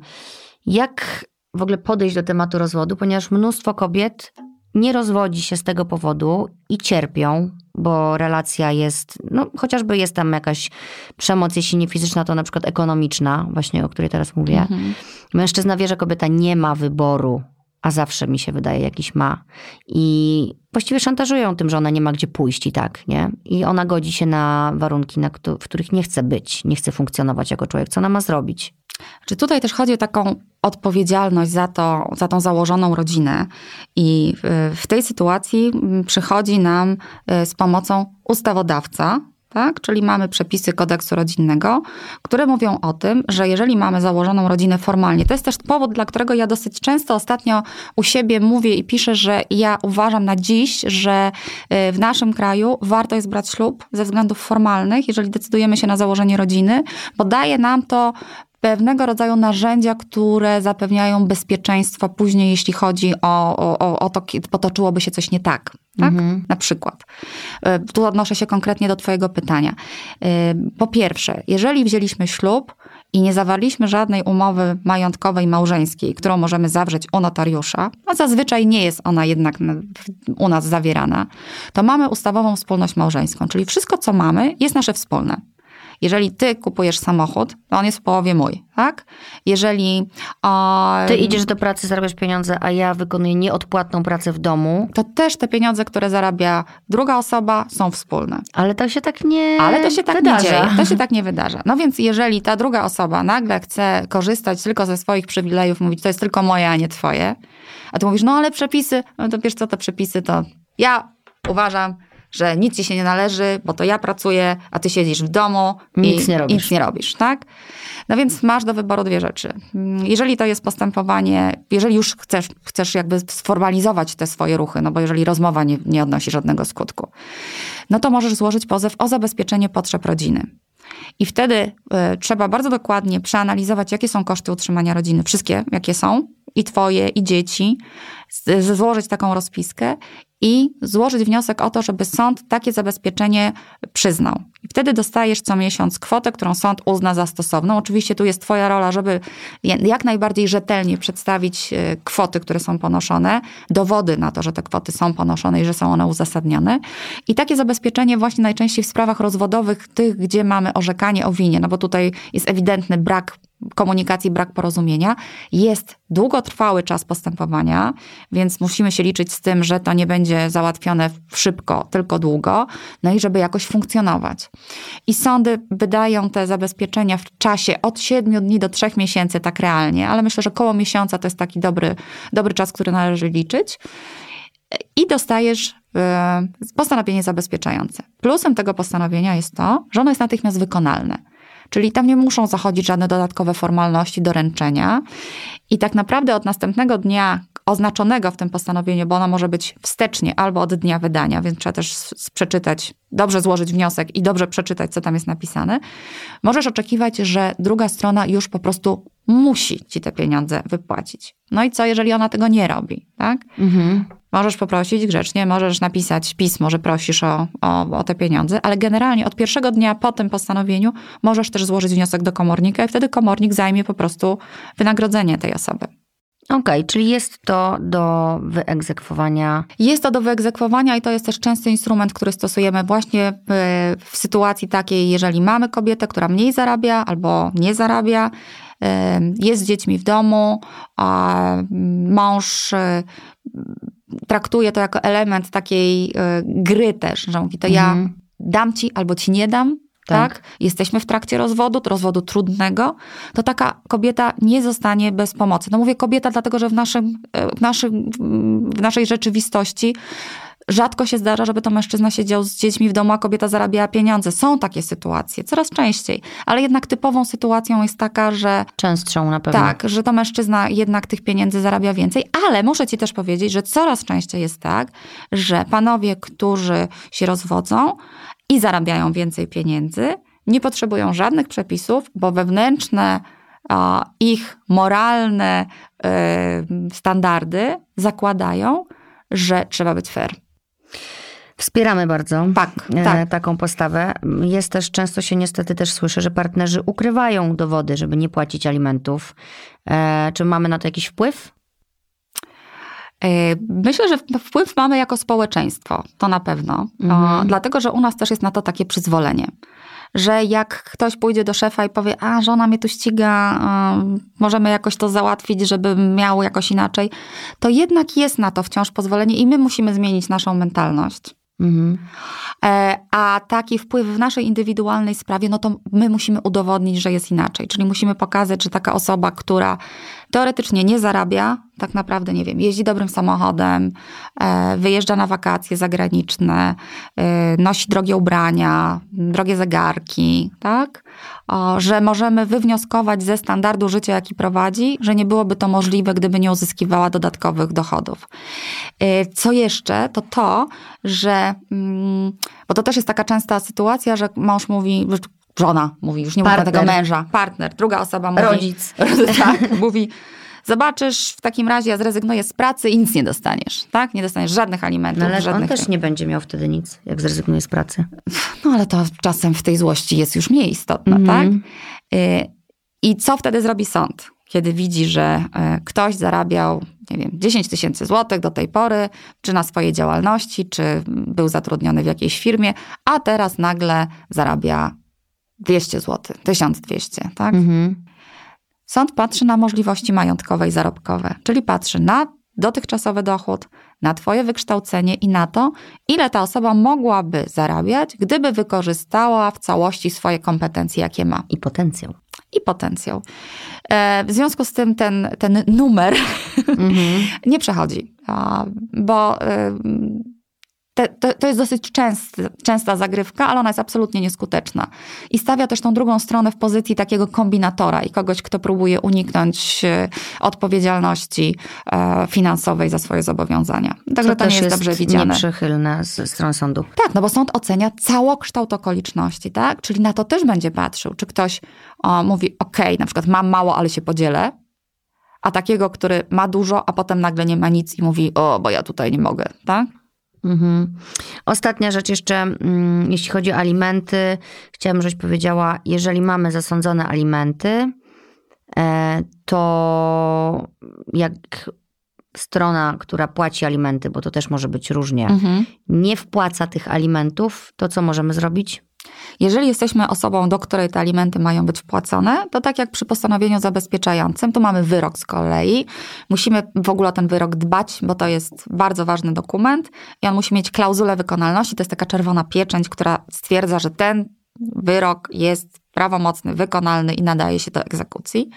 Jak w ogóle podejść do tematu rozwodu, ponieważ mnóstwo kobiet nie rozwodzi się z tego powodu i cierpią, bo relacja jest, no chociażby jest tam jakaś przemoc, jeśli nie fizyczna, to na przykład ekonomiczna, właśnie o której teraz mówię. Mhm. Mężczyzna wie, że kobieta nie ma wyboru, a zawsze mi się wydaje jakiś ma. I właściwie szantażują tym, że ona nie ma gdzie pójść i tak, nie? I ona godzi się na warunki, na w których nie chce być, nie chce funkcjonować jako człowiek. Co ona ma zrobić? Czy tutaj też chodzi o taką odpowiedzialność za, to, za tą założoną rodzinę. I w tej sytuacji przychodzi nam e, z pomocą ustawodawca, tak? Czyli mamy przepisy kodeksu rodzinnego, które mówią o tym, że jeżeli mamy założoną rodzinę formalnie, to jest też powód, dla którego ja dosyć często ostatnio u siebie mówię i piszę, że ja uważam na dziś, że e, w naszym kraju warto jest brać ślub ze względów formalnych, jeżeli decydujemy się na założenie rodziny, bo daje nam to pewnego rodzaju narzędzia, które zapewniają bezpieczeństwo później, jeśli chodzi o, o, o to, kiedy potoczyłoby się coś nie tak. Tak? Mhm. Na przykład. E, tu odnoszę się konkretnie do Twojego pytania. E, po pierwsze, jeżeli wzięliśmy ślub i nie zawarliśmy żadnej umowy majątkowej, małżeńskiej, którą możemy zawrzeć u notariusza, a zazwyczaj nie jest ona jednak u nas zawierana, to mamy ustawową wspólność małżeńską, czyli wszystko, co mamy, jest nasze wspólne. Jeżeli ty kupujesz samochód, to on jest w połowie mój, tak? Jeżeli... ty idziesz do pracy, zarabiasz pieniądze, a ja wykonuję nieodpłatną pracę w domu. To też te pieniądze, które zarabia druga osoba, są wspólne. Ale to się tak nie Ale to się tak wydarza. nie dzieje. To się tak nie wydarza. No więc jeżeli ta druga osoba nagle chce korzystać tylko ze swoich przywilejów, mówić, to jest tylko moje, a nie twoje, a ty mówisz, no ale przepisy, no to wiesz co, te przepisy to ja uważam, że nic ci się nie należy, bo to ja pracuję, a ty siedzisz w domu nic i nie robisz. nic nie robisz, tak? No więc masz do wyboru dwie rzeczy. Jeżeli to jest postępowanie, jeżeli już chcesz, chcesz jakby sformalizować te swoje ruchy, no bo jeżeli rozmowa nie, nie odnosi żadnego skutku, no to możesz złożyć pozew o zabezpieczenie potrzeb rodziny. I wtedy y, trzeba bardzo dokładnie przeanalizować, jakie są koszty utrzymania rodziny, wszystkie, jakie są, i twoje, i dzieci, złożyć taką rozpiskę i złożyć wniosek o to, żeby sąd takie zabezpieczenie przyznał. I wtedy dostajesz co miesiąc kwotę, którą sąd uzna za stosowną. Oczywiście tu jest Twoja rola, żeby jak najbardziej rzetelnie przedstawić e, kwoty, które są ponoszone, dowody na to, że te kwoty są ponoszone i że są one uzasadnione. I takie zabezpieczenie właśnie najczęściej w sprawach rozwodowych, tych, gdzie mamy orzekanie o winie, no bo tutaj jest ewidentny brak komunikacji, brak porozumienia. Jest długotrwały czas postępowania, więc musimy się liczyć z tym, że to nie będzie załatwione szybko, tylko długo, no i żeby jakoś funkcjonować. I sądy wydają te zabezpieczenia w czasie od 7 dni do 3 miesięcy, tak realnie, ale myślę, że koło miesiąca to jest taki dobry, dobry czas, który należy liczyć. I dostajesz e, postanowienie zabezpieczające. Plusem tego postanowienia jest to, że ono jest natychmiast wykonalne. Czyli tam nie muszą zachodzić żadne dodatkowe formalności doręczenia. I tak naprawdę od następnego dnia oznaczonego w tym postanowieniu, bo ono może być wstecznie albo od dnia wydania, więc trzeba też przeczytać, dobrze złożyć wniosek i dobrze przeczytać, co tam jest napisane, możesz oczekiwać, że druga strona już po prostu musi ci te pieniądze wypłacić. No i co, jeżeli ona tego nie robi, tak? Mhm. Możesz poprosić grzecznie, możesz napisać pismo, że prosisz o, o, o, te pieniądze, ale generalnie od pierwszego dnia po tym postanowieniu możesz też złożyć wniosek do komornika i wtedy komornik zajmie po prostu wynagrodzenie tej osoby. Okej, okay, czyli jest to do wyegzekwowania. Jest to do wyegzekwowania i to jest też częsty instrument, który stosujemy właśnie w, w sytuacji takiej, jeżeli mamy kobietę, która mniej zarabia albo nie zarabia, jest z dziećmi w domu, a mąż traktuje to jako element takiej e, gry też, że mówi, to mhm. ja dam ci albo ci nie dam, tak. tak. Jesteśmy w trakcie rozwodu, rozwodu trudnego, to taka kobieta nie zostanie bez pomocy. No mówię kobieta, dlatego że w, naszym, e, w, naszym, w naszej rzeczywistości Rzadko się zdarza, żeby to mężczyzna siedział z dziećmi w domu, a kobieta zarabiała pieniądze. Są takie sytuacje, coraz częściej, ale jednak typową sytuacją jest taka, że. Częstszą na pewno. Tak, że to mężczyzna jednak tych pieniędzy zarabia więcej, ale muszę ci też powiedzieć, że coraz częściej jest tak, że panowie, którzy się rozwodzą i zarabiają więcej pieniędzy, nie potrzebują żadnych przepisów, bo wewnętrzne ich moralne e, standardy zakładają, że trzeba być fair. Wspieramy bardzo tak, e, tak. taką postawę. Jest też, często się niestety też słyszy, że partnerzy ukrywają dowody, żeby nie płacić alimentów. E, czy mamy na to jakiś wpływ? Myślę, że wpływ mamy jako społeczeństwo, to na pewno, mhm. dlatego że u nas też jest na to takie przyzwolenie że jak ktoś pójdzie do szefa i powie, a żona mnie tu ściga, możemy jakoś to załatwić, żeby miało jakoś inaczej, to jednak jest na to wciąż pozwolenie i my musimy zmienić naszą mentalność. Mhm. E, a taki wpływ w naszej indywidualnej sprawie, no to my musimy udowodnić, że jest inaczej. Czyli musimy pokazać, że taka osoba, która teoretycznie nie zarabia, tak naprawdę, nie wiem, jeździ dobrym samochodem, e, wyjeżdża na wakacje zagraniczne, e, nosi drogie ubrania, drogie zegarki, tak? Że możemy wywnioskować ze standardu życia, jaki prowadzi, że nie byłoby to możliwe, gdyby nie uzyskiwała dodatkowych dochodów. E, co jeszcze, to to, że, mm, bo to też jest taka częsta sytuacja, że mąż mówi, żona mówi, już nie mówi tego męża, partner, druga osoba mówi. Rodzic. Tak, mówi, zobaczysz, w takim razie ja zrezygnuję z pracy i nic nie dostaniesz, tak? Nie dostaniesz żadnych alimentów. No ale żadnych... on też nie będzie miał wtedy nic, jak zrezygnuje z pracy. No ale to czasem w tej złości jest już mniej istotne, mm. tak? Y, I co wtedy zrobi sąd? Kiedy widzi, że y, ktoś zarabiał, nie wiem, 10 tysięcy złotych do tej pory, czy na swojej działalności, czy był zatrudniony w jakiejś firmie, a teraz nagle zarabia 200 zł, 1200, tak? Mhm. Sąd patrzy na możliwości majątkowe i zarobkowe, czyli patrzy na dotychczasowy dochód, na Twoje wykształcenie i na to, ile ta osoba mogłaby zarabiać, gdyby wykorzystała w całości swoje kompetencje, jakie ma. I potencjał. I potencjał. E, w związku z tym ten, ten numer mm -hmm. nie przechodzi, bo e, te, to, to, jest dosyć częsty, częsta zagrywka, ale ona jest absolutnie nieskuteczna. I stawia też tą drugą stronę w pozycji takiego kombinatora i kogoś, kto próbuje uniknąć e, odpowiedzialności e, finansowej za swoje zobawienia. Także to, to nie jest dobrze widziane. nieprzychylne ze strony sądu. Tak, no bo sąd ocenia całokształt okoliczności, tak? Czyli na to też będzie patrzył, czy ktoś o, mówi, ok, na przykład mam mało, ale się podzielę, a takiego, który ma dużo, a potem nagle nie ma nic i mówi, o, bo ja tutaj nie mogę, tak? Mhm. Ostatnia rzecz jeszcze, mm, jeśli chodzi o alimenty, chciałabym, żebyś powiedziała, jeżeli mamy zasądzone alimenty, e, to jak strona, która płaci alimenty, bo to też może być różnie, mhm. nie wpłaca tych alimentów, to co możemy zrobić? Jeżeli jesteśmy osobą, do której te alimenty mają być wpłacone, to tak jak przy postanowieniu zabezpieczającym, tu mamy wyrok z kolei. Musimy w ogóle o ten wyrok dbać, bo to jest bardzo ważny dokument i on musi mieć klauzulę wykonalności. To jest taka czerwona pieczęć, która stwierdza, że ten wyrok jest prawomocny, wykonalny i nadaje się do egzekucji.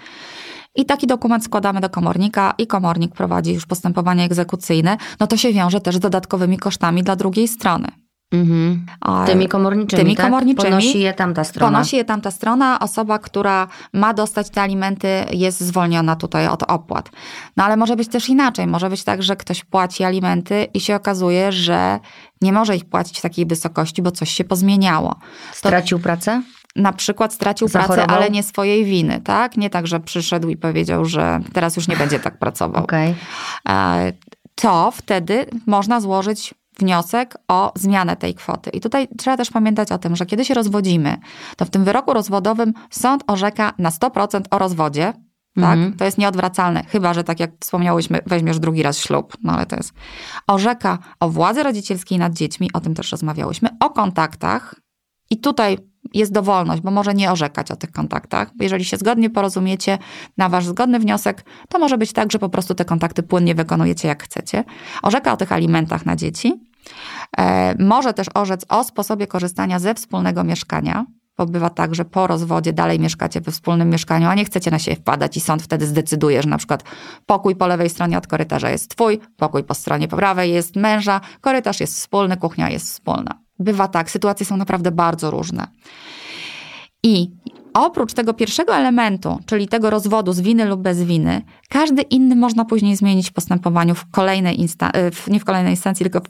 I taki dokument składamy do komornika i komornik prowadzi już postępowanie egzekucyjne. No to się wiąże też z dodatkowymi kosztami dla drugiej strony. Mhm. Tymi komorniczymi, tymi tak? komorniczymi. Ponosi je tamta strona. Ponosi je tamta strona. Osoba, która ma dostać te alimenty jest zwolniona tutaj od opłat. No ale może być też inaczej. Może być tak, że ktoś płaci alimenty i się okazuje, że nie może ich płacić w takiej wysokości, bo coś się pozmieniało. Stracił to... pracę? na przykład stracił Zachorował? pracę, ale nie swojej winy, tak? Nie tak, że przyszedł i powiedział, że teraz już nie będzie tak pracował. Okay. To wtedy można złożyć wniosek o zmianę tej kwoty. I tutaj trzeba też pamiętać o tym, że kiedy się rozwodzimy, to w tym wyroku rozwodowym sąd orzeka na 100% o rozwodzie, tak? Mhm. To jest nieodwracalne, chyba że tak jak wspomniałyśmy, weźmiesz drugi raz ślub, no ale to jest. Orzeka o władzy rodzicielskiej nad dziećmi, o tym też rozmawiałyśmy, o kontaktach. I tutaj jest dowolność, bo może nie orzekać o tych kontaktach. Jeżeli się zgodnie porozumiecie na wasz zgodny wniosek, to może być tak, że po prostu te kontakty płynnie wykonujecie jak chcecie. Orzeka o tych alimentach na dzieci. E, może też orzec o sposobie korzystania ze wspólnego mieszkania, bo bywa tak, że po rozwodzie dalej mieszkacie we wspólnym mieszkaniu, a nie chcecie na siebie wpadać i sąd wtedy zdecyduje, że na przykład pokój po lewej stronie od korytarza jest twój, pokój po stronie po prawej jest męża, korytarz jest wspólny, kuchnia jest wspólna. Bywa tak, sytuacje są naprawdę bardzo różne. I oprócz tego pierwszego elementu, czyli tego rozwodu z winy lub bez winy, każdy inny można później zmienić w postępowaniu w kolejnej instancji, nie w kolejnej instancji, tylko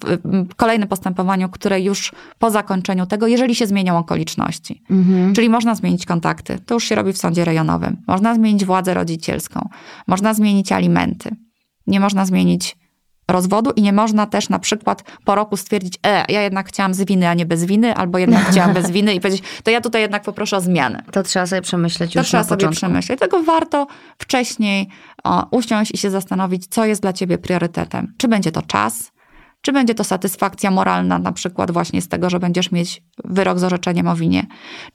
w kolejnym postępowaniu, które już po zakończeniu tego, jeżeli się zmienią okoliczności. Mhm. Czyli można zmienić kontakty, to już się robi w sądzie rejonowym. Można zmienić władzę rodzicielską, można zmienić alimenty. Nie można zmienić rozwodu i nie można też na przykład po roku stwierdzić, e, ja jednak chciałam z winy, a nie bez winy, albo jednak chciałam bez winy i powiedzieć, to ja tutaj jednak poproszę o zmianę. To trzeba sobie przemyśleć To już trzeba na sobie początku. przemyśleć. Dlatego warto wcześniej o, usiąść i się zastanowić, co jest dla ciebie priorytetem. Czy będzie to czas, czy będzie to satysfakcja moralna, na przykład właśnie z tego, że będziesz mieć wyrok z orzeczeniem o winie.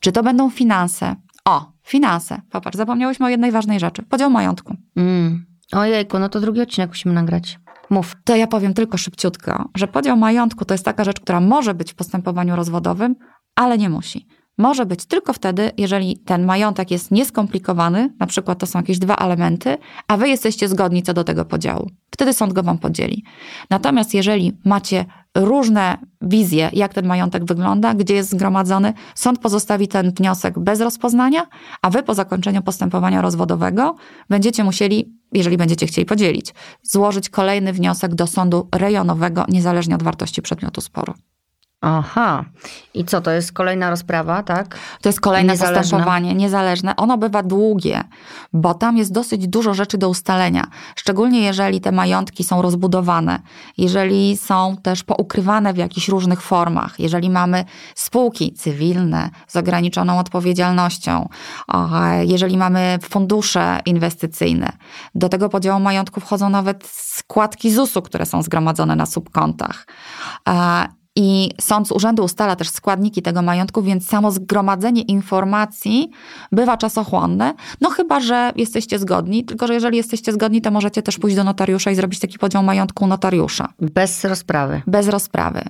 Czy to będą finanse? O, finanse. Popatrz, zapomniałyśmy o jednej ważnej rzeczy. Podział majątku. Mm. Ojejku, no to drugi odcinek musimy nagrać. Mów. To ja powiem tylko szybciutko, że podział majątku to jest taka rzecz, która może być w postępowaniu rozwodowym, ale nie musi. Może być tylko wtedy, jeżeli ten majątek jest nieskomplikowany, na przykład to są jakieś dwa elementy, a wy jesteście zgodni co do tego podziału. Wtedy sąd go wam podzieli. Natomiast jeżeli macie różne wizje, jak ten majątek wygląda, gdzie jest zgromadzony, sąd pozostawi ten wniosek bez rozpoznania, a wy po zakończeniu postępowania rozwodowego będziecie musieli, jeżeli będziecie chcieli podzielić, złożyć kolejny wniosek do sądu rejonowego, niezależnie od wartości przedmiotu sporu. Aha. I co, to jest kolejna rozprawa, tak? To jest kolejne Niezależne. postępowanie niezależne. Ono bywa długie, bo tam jest dosyć dużo rzeczy do ustalenia. Szczególnie jeżeli te majątki są rozbudowane, jeżeli są też poukrywane w jakichś różnych formach, jeżeli mamy spółki cywilne z ograniczoną odpowiedzialnością, jeżeli mamy fundusze inwestycyjne. Do tego podziału majątku wchodzą nawet składki ZUS-u, które są zgromadzone na subkontach. I sąd z urzędu ustala też składniki tego majątku, więc samo zgromadzenie informacji bywa czasochłonne. No chyba, że jesteście zgodni, tylko że jeżeli jesteście zgodni, to możecie też pójść do notariusza i zrobić taki podział majątku notariusza, Bez rozprawy. bez rozprawy.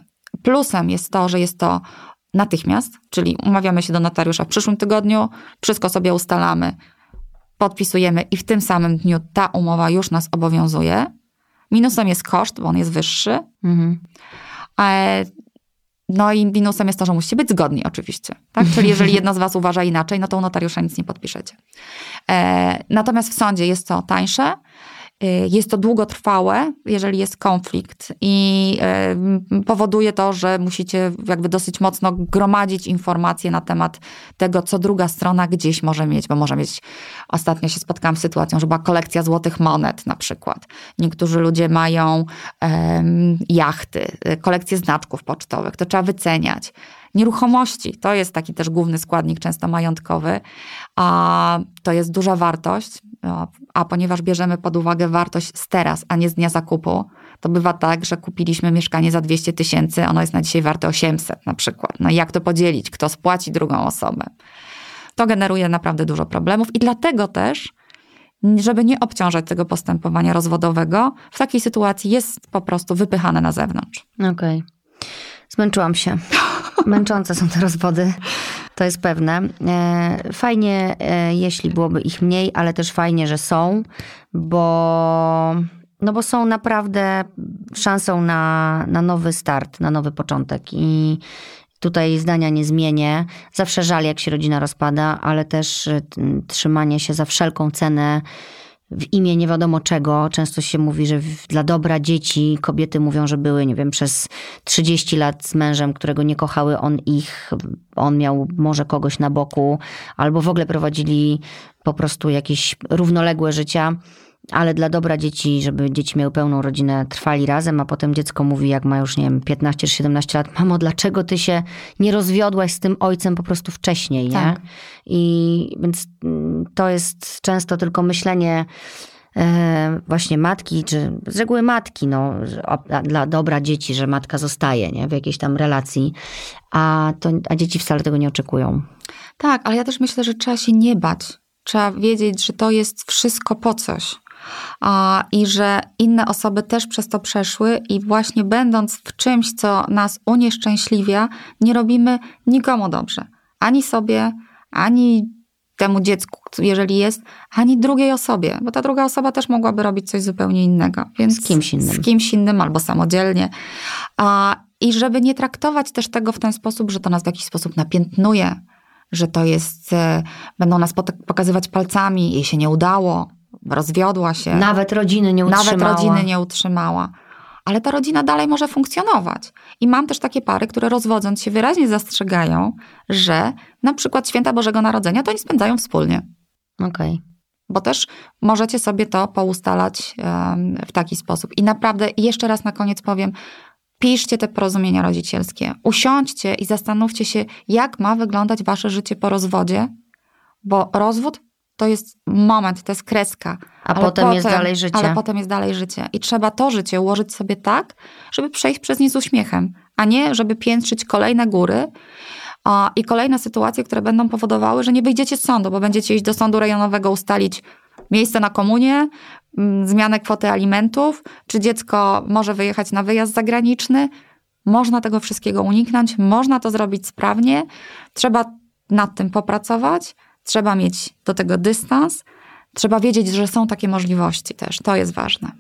Plusem jest to, że jest to natychmiast, czyli umawiamy się do notariusza w przyszłym tygodniu, wszystko sobie ustalamy, podpisujemy i w tym samym dniu ta umowa już nas obowiązuje. Minusem jest koszt, bo on jest wyższy. Mhm. E, No i minusem jest to, że musicie być zgodni oczywiście. Tak? Czyli jeżeli jedno z was uważa inaczej, no to u notariusza nic nie podpiszecie. E, Natomiast w sądzie jest to tańsze, jest to długotrwałe, jeżeli jest konflikt i e, powoduje to, że musicie jakby dosyć mocno gromadzić informacje na temat tego, co druga strona gdzieś może mieć, bo może mieć, ostatnio się spotkałam z sytuacją, że była kolekcja złotych monet na przykład. Niektórzy ludzie mają jachty, y, kolekcję znaczków pocztowych, to trzeba wyceniać. Nieruchomości to jest taki też główny składnik, często majątkowy, a to jest duża wartość, a- ponieważ bierzemy pod uwagę wartość z teraz, a nie z dnia zakupu, to bywa tak, że kupiliśmy mieszkanie za 200 tysięcy, ono jest na dzisiaj warte 800 na przykład. No i jak to podzielić? Kto spłaci drugą osobę? To generuje naprawdę dużo problemów i dlatego też, żeby nie obciążać tego postępowania rozwodowego, w takiej sytuacji jest po prostu wypychane na zewnątrz. Okej. Zmęczyłam się. Męczące są te rozwody. To jest pewne. E, Fajnie, e, jeśli byłoby ich mniej, ale też fajnie, że są, bo, no bo są naprawdę szansą na, na nowy start, na nowy początek. I tutaj zdania nie zmienię. Zawsze żal, jak się rodzina rozpada, ale też e, trzymanie się za wszelką cenę w imię nie wiadomo czego. Często się mówi, że dla dobra dzieci kobiety mówią, że były, nie wiem, przez 30 lat z mężem, którego nie kochały, on ich, on miał może kogoś na boku, albo w ogóle prowadzili po prostu jakieś równoległe życia. Ale dla dobra dzieci, żeby dzieci miały pełną rodzinę, trwali razem, a potem dziecko mówi, jak ma już, nie wiem, 15 czy 17 lat, mamo, dlaczego ty się nie rozwiodłaś z tym ojcem po prostu wcześniej, nie? Tak. I więc mm, to jest często tylko myślenie e, właśnie matki, czy z reguły matki, no, o- dla dobra dzieci, że matka zostaje, nie? W jakiejś tam relacji, a, to, a dzieci wcale tego nie oczekują. Tak, ale ja też myślę, że trzeba się nie bać. Trzeba wiedzieć, że to jest wszystko po coś. I że inne osoby też przez to przeszły, i właśnie będąc w czymś, co nas unieszczęśliwia, nie robimy nikomu dobrze. Ani sobie, ani temu dziecku, jeżeli jest, ani drugiej osobie, bo ta druga osoba też mogłaby robić coś zupełnie innego. Więc Z kimś innym. Z kimś innym albo samodzielnie. I żeby nie traktować też tego w ten sposób, że to nas w jakiś sposób napiętnuje, że to jest, e, będą nas pokazywać palcami, jej się nie udało, rozwiodła się. Nawet rodziny nie utrzymała. Nawet rodziny nie utrzymała. Ale ta rodzina dalej może funkcjonować. I mam też takie pary, które rozwodząc się wyraźnie zastrzegają, że na przykład święta Bożego Narodzenia to oni spędzają wspólnie. Okej. bo też możecie sobie to poustalać w taki sposób. I naprawdę, jeszcze raz na koniec powiem, piszcie te porozumienia rodzicielskie. Usiądźcie i zastanówcie się, jak ma wyglądać wasze życie po rozwodzie, bo rozwód to jest moment, to jest kreska. A potem, potem, jest dalej życie. Ale potem jest dalej życie. I trzeba to życie ułożyć sobie tak, żeby przejść przez nie z uśmiechem, a nie żeby piętrzyć kolejne góry i kolejne sytuacje, które będą powodowały, że nie wyjdziecie z sądu, bo będziecie iść do sądu rejonowego ustalić miejsce na komunie, mm, zmianę kwoty alimentów, czy dziecko może wyjechać na wyjazd zagraniczny. Można tego wszystkiego uniknąć, można to zrobić sprawnie. Trzeba nad tym popracować, trzeba mieć do tego dystans, trzeba wiedzieć, że są takie możliwości też. To jest ważne.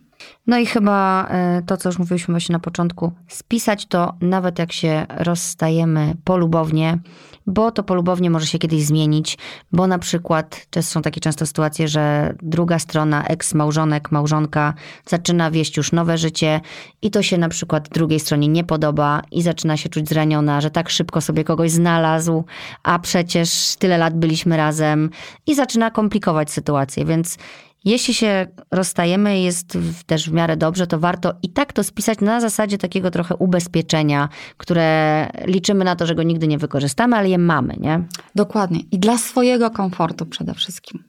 No i chyba e, to, co już mówiliśmy właśnie na początku, spisać to nawet jak się rozstajemy polubownie, bo to polubownie może się kiedyś zmienić, bo na przykład są takie często sytuacje, że druga strona, eks-małżonek, małżonka zaczyna wieść już nowe życie i to się na przykład drugiej stronie nie podoba i zaczyna się czuć zraniona, że tak szybko sobie kogoś znalazł, a przecież tyle lat byliśmy razem i zaczyna komplikować sytuację, więc jeśli się rozstajemy i jest też w miarę dobrze, to warto i tak to spisać na zasadzie takiego trochę ubezpieczenia, które liczymy na to, że go nigdy nie wykorzystamy, ale je mamy, nie? Dokładnie. I dla swojego komfortu przede wszystkim.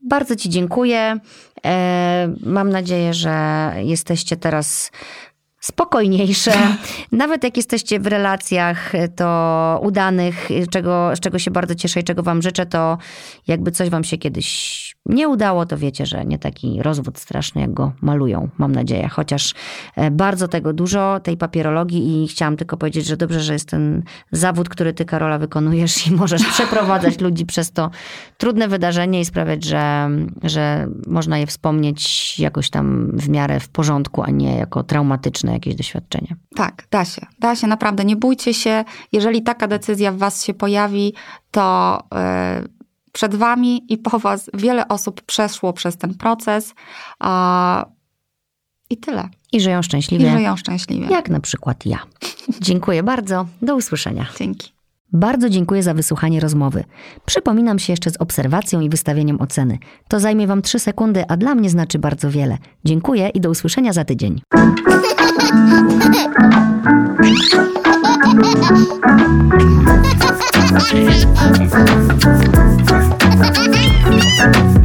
Bardzo Ci dziękuję. E, mam nadzieję, że jesteście teraz spokojniejsze. Nawet jak jesteście w relacjach to udanych, czego, z czego się bardzo cieszę i czego Wam życzę, to jakby coś Wam się kiedyś nie udało, to wiecie, że nie taki rozwód straszny, jak go malują, mam nadzieję. Chociaż e, bardzo tego dużo, tej papierologii i chciałam tylko powiedzieć, że dobrze, że jest ten zawód, który ty, Karola, wykonujesz i możesz przeprowadzać ludzi przez to trudne wydarzenie i sprawiać, że, że można je wspomnieć jakoś tam w miarę w porządku, a nie jako traumatyczne jakieś doświadczenie. Tak, da się. Da się, naprawdę. Nie bójcie się. Jeżeli taka decyzja w was się pojawi, to... Yy przed Wami i po Was wiele osób przeszło przez ten proces. I tyle. I żyją szczęśliwie. I żyją szczęśliwie. Jak na przykład ja. Dziękuję bardzo. Do usłyszenia. Dzięki. Bardzo dziękuję za wysłuchanie rozmowy. Przypominam się jeszcze z obserwacją i wystawieniem oceny. To zajmie Wam 3 sekundy, a dla mnie znaczy bardzo wiele. Dziękuję i do usłyszenia za tydzień. Thank you.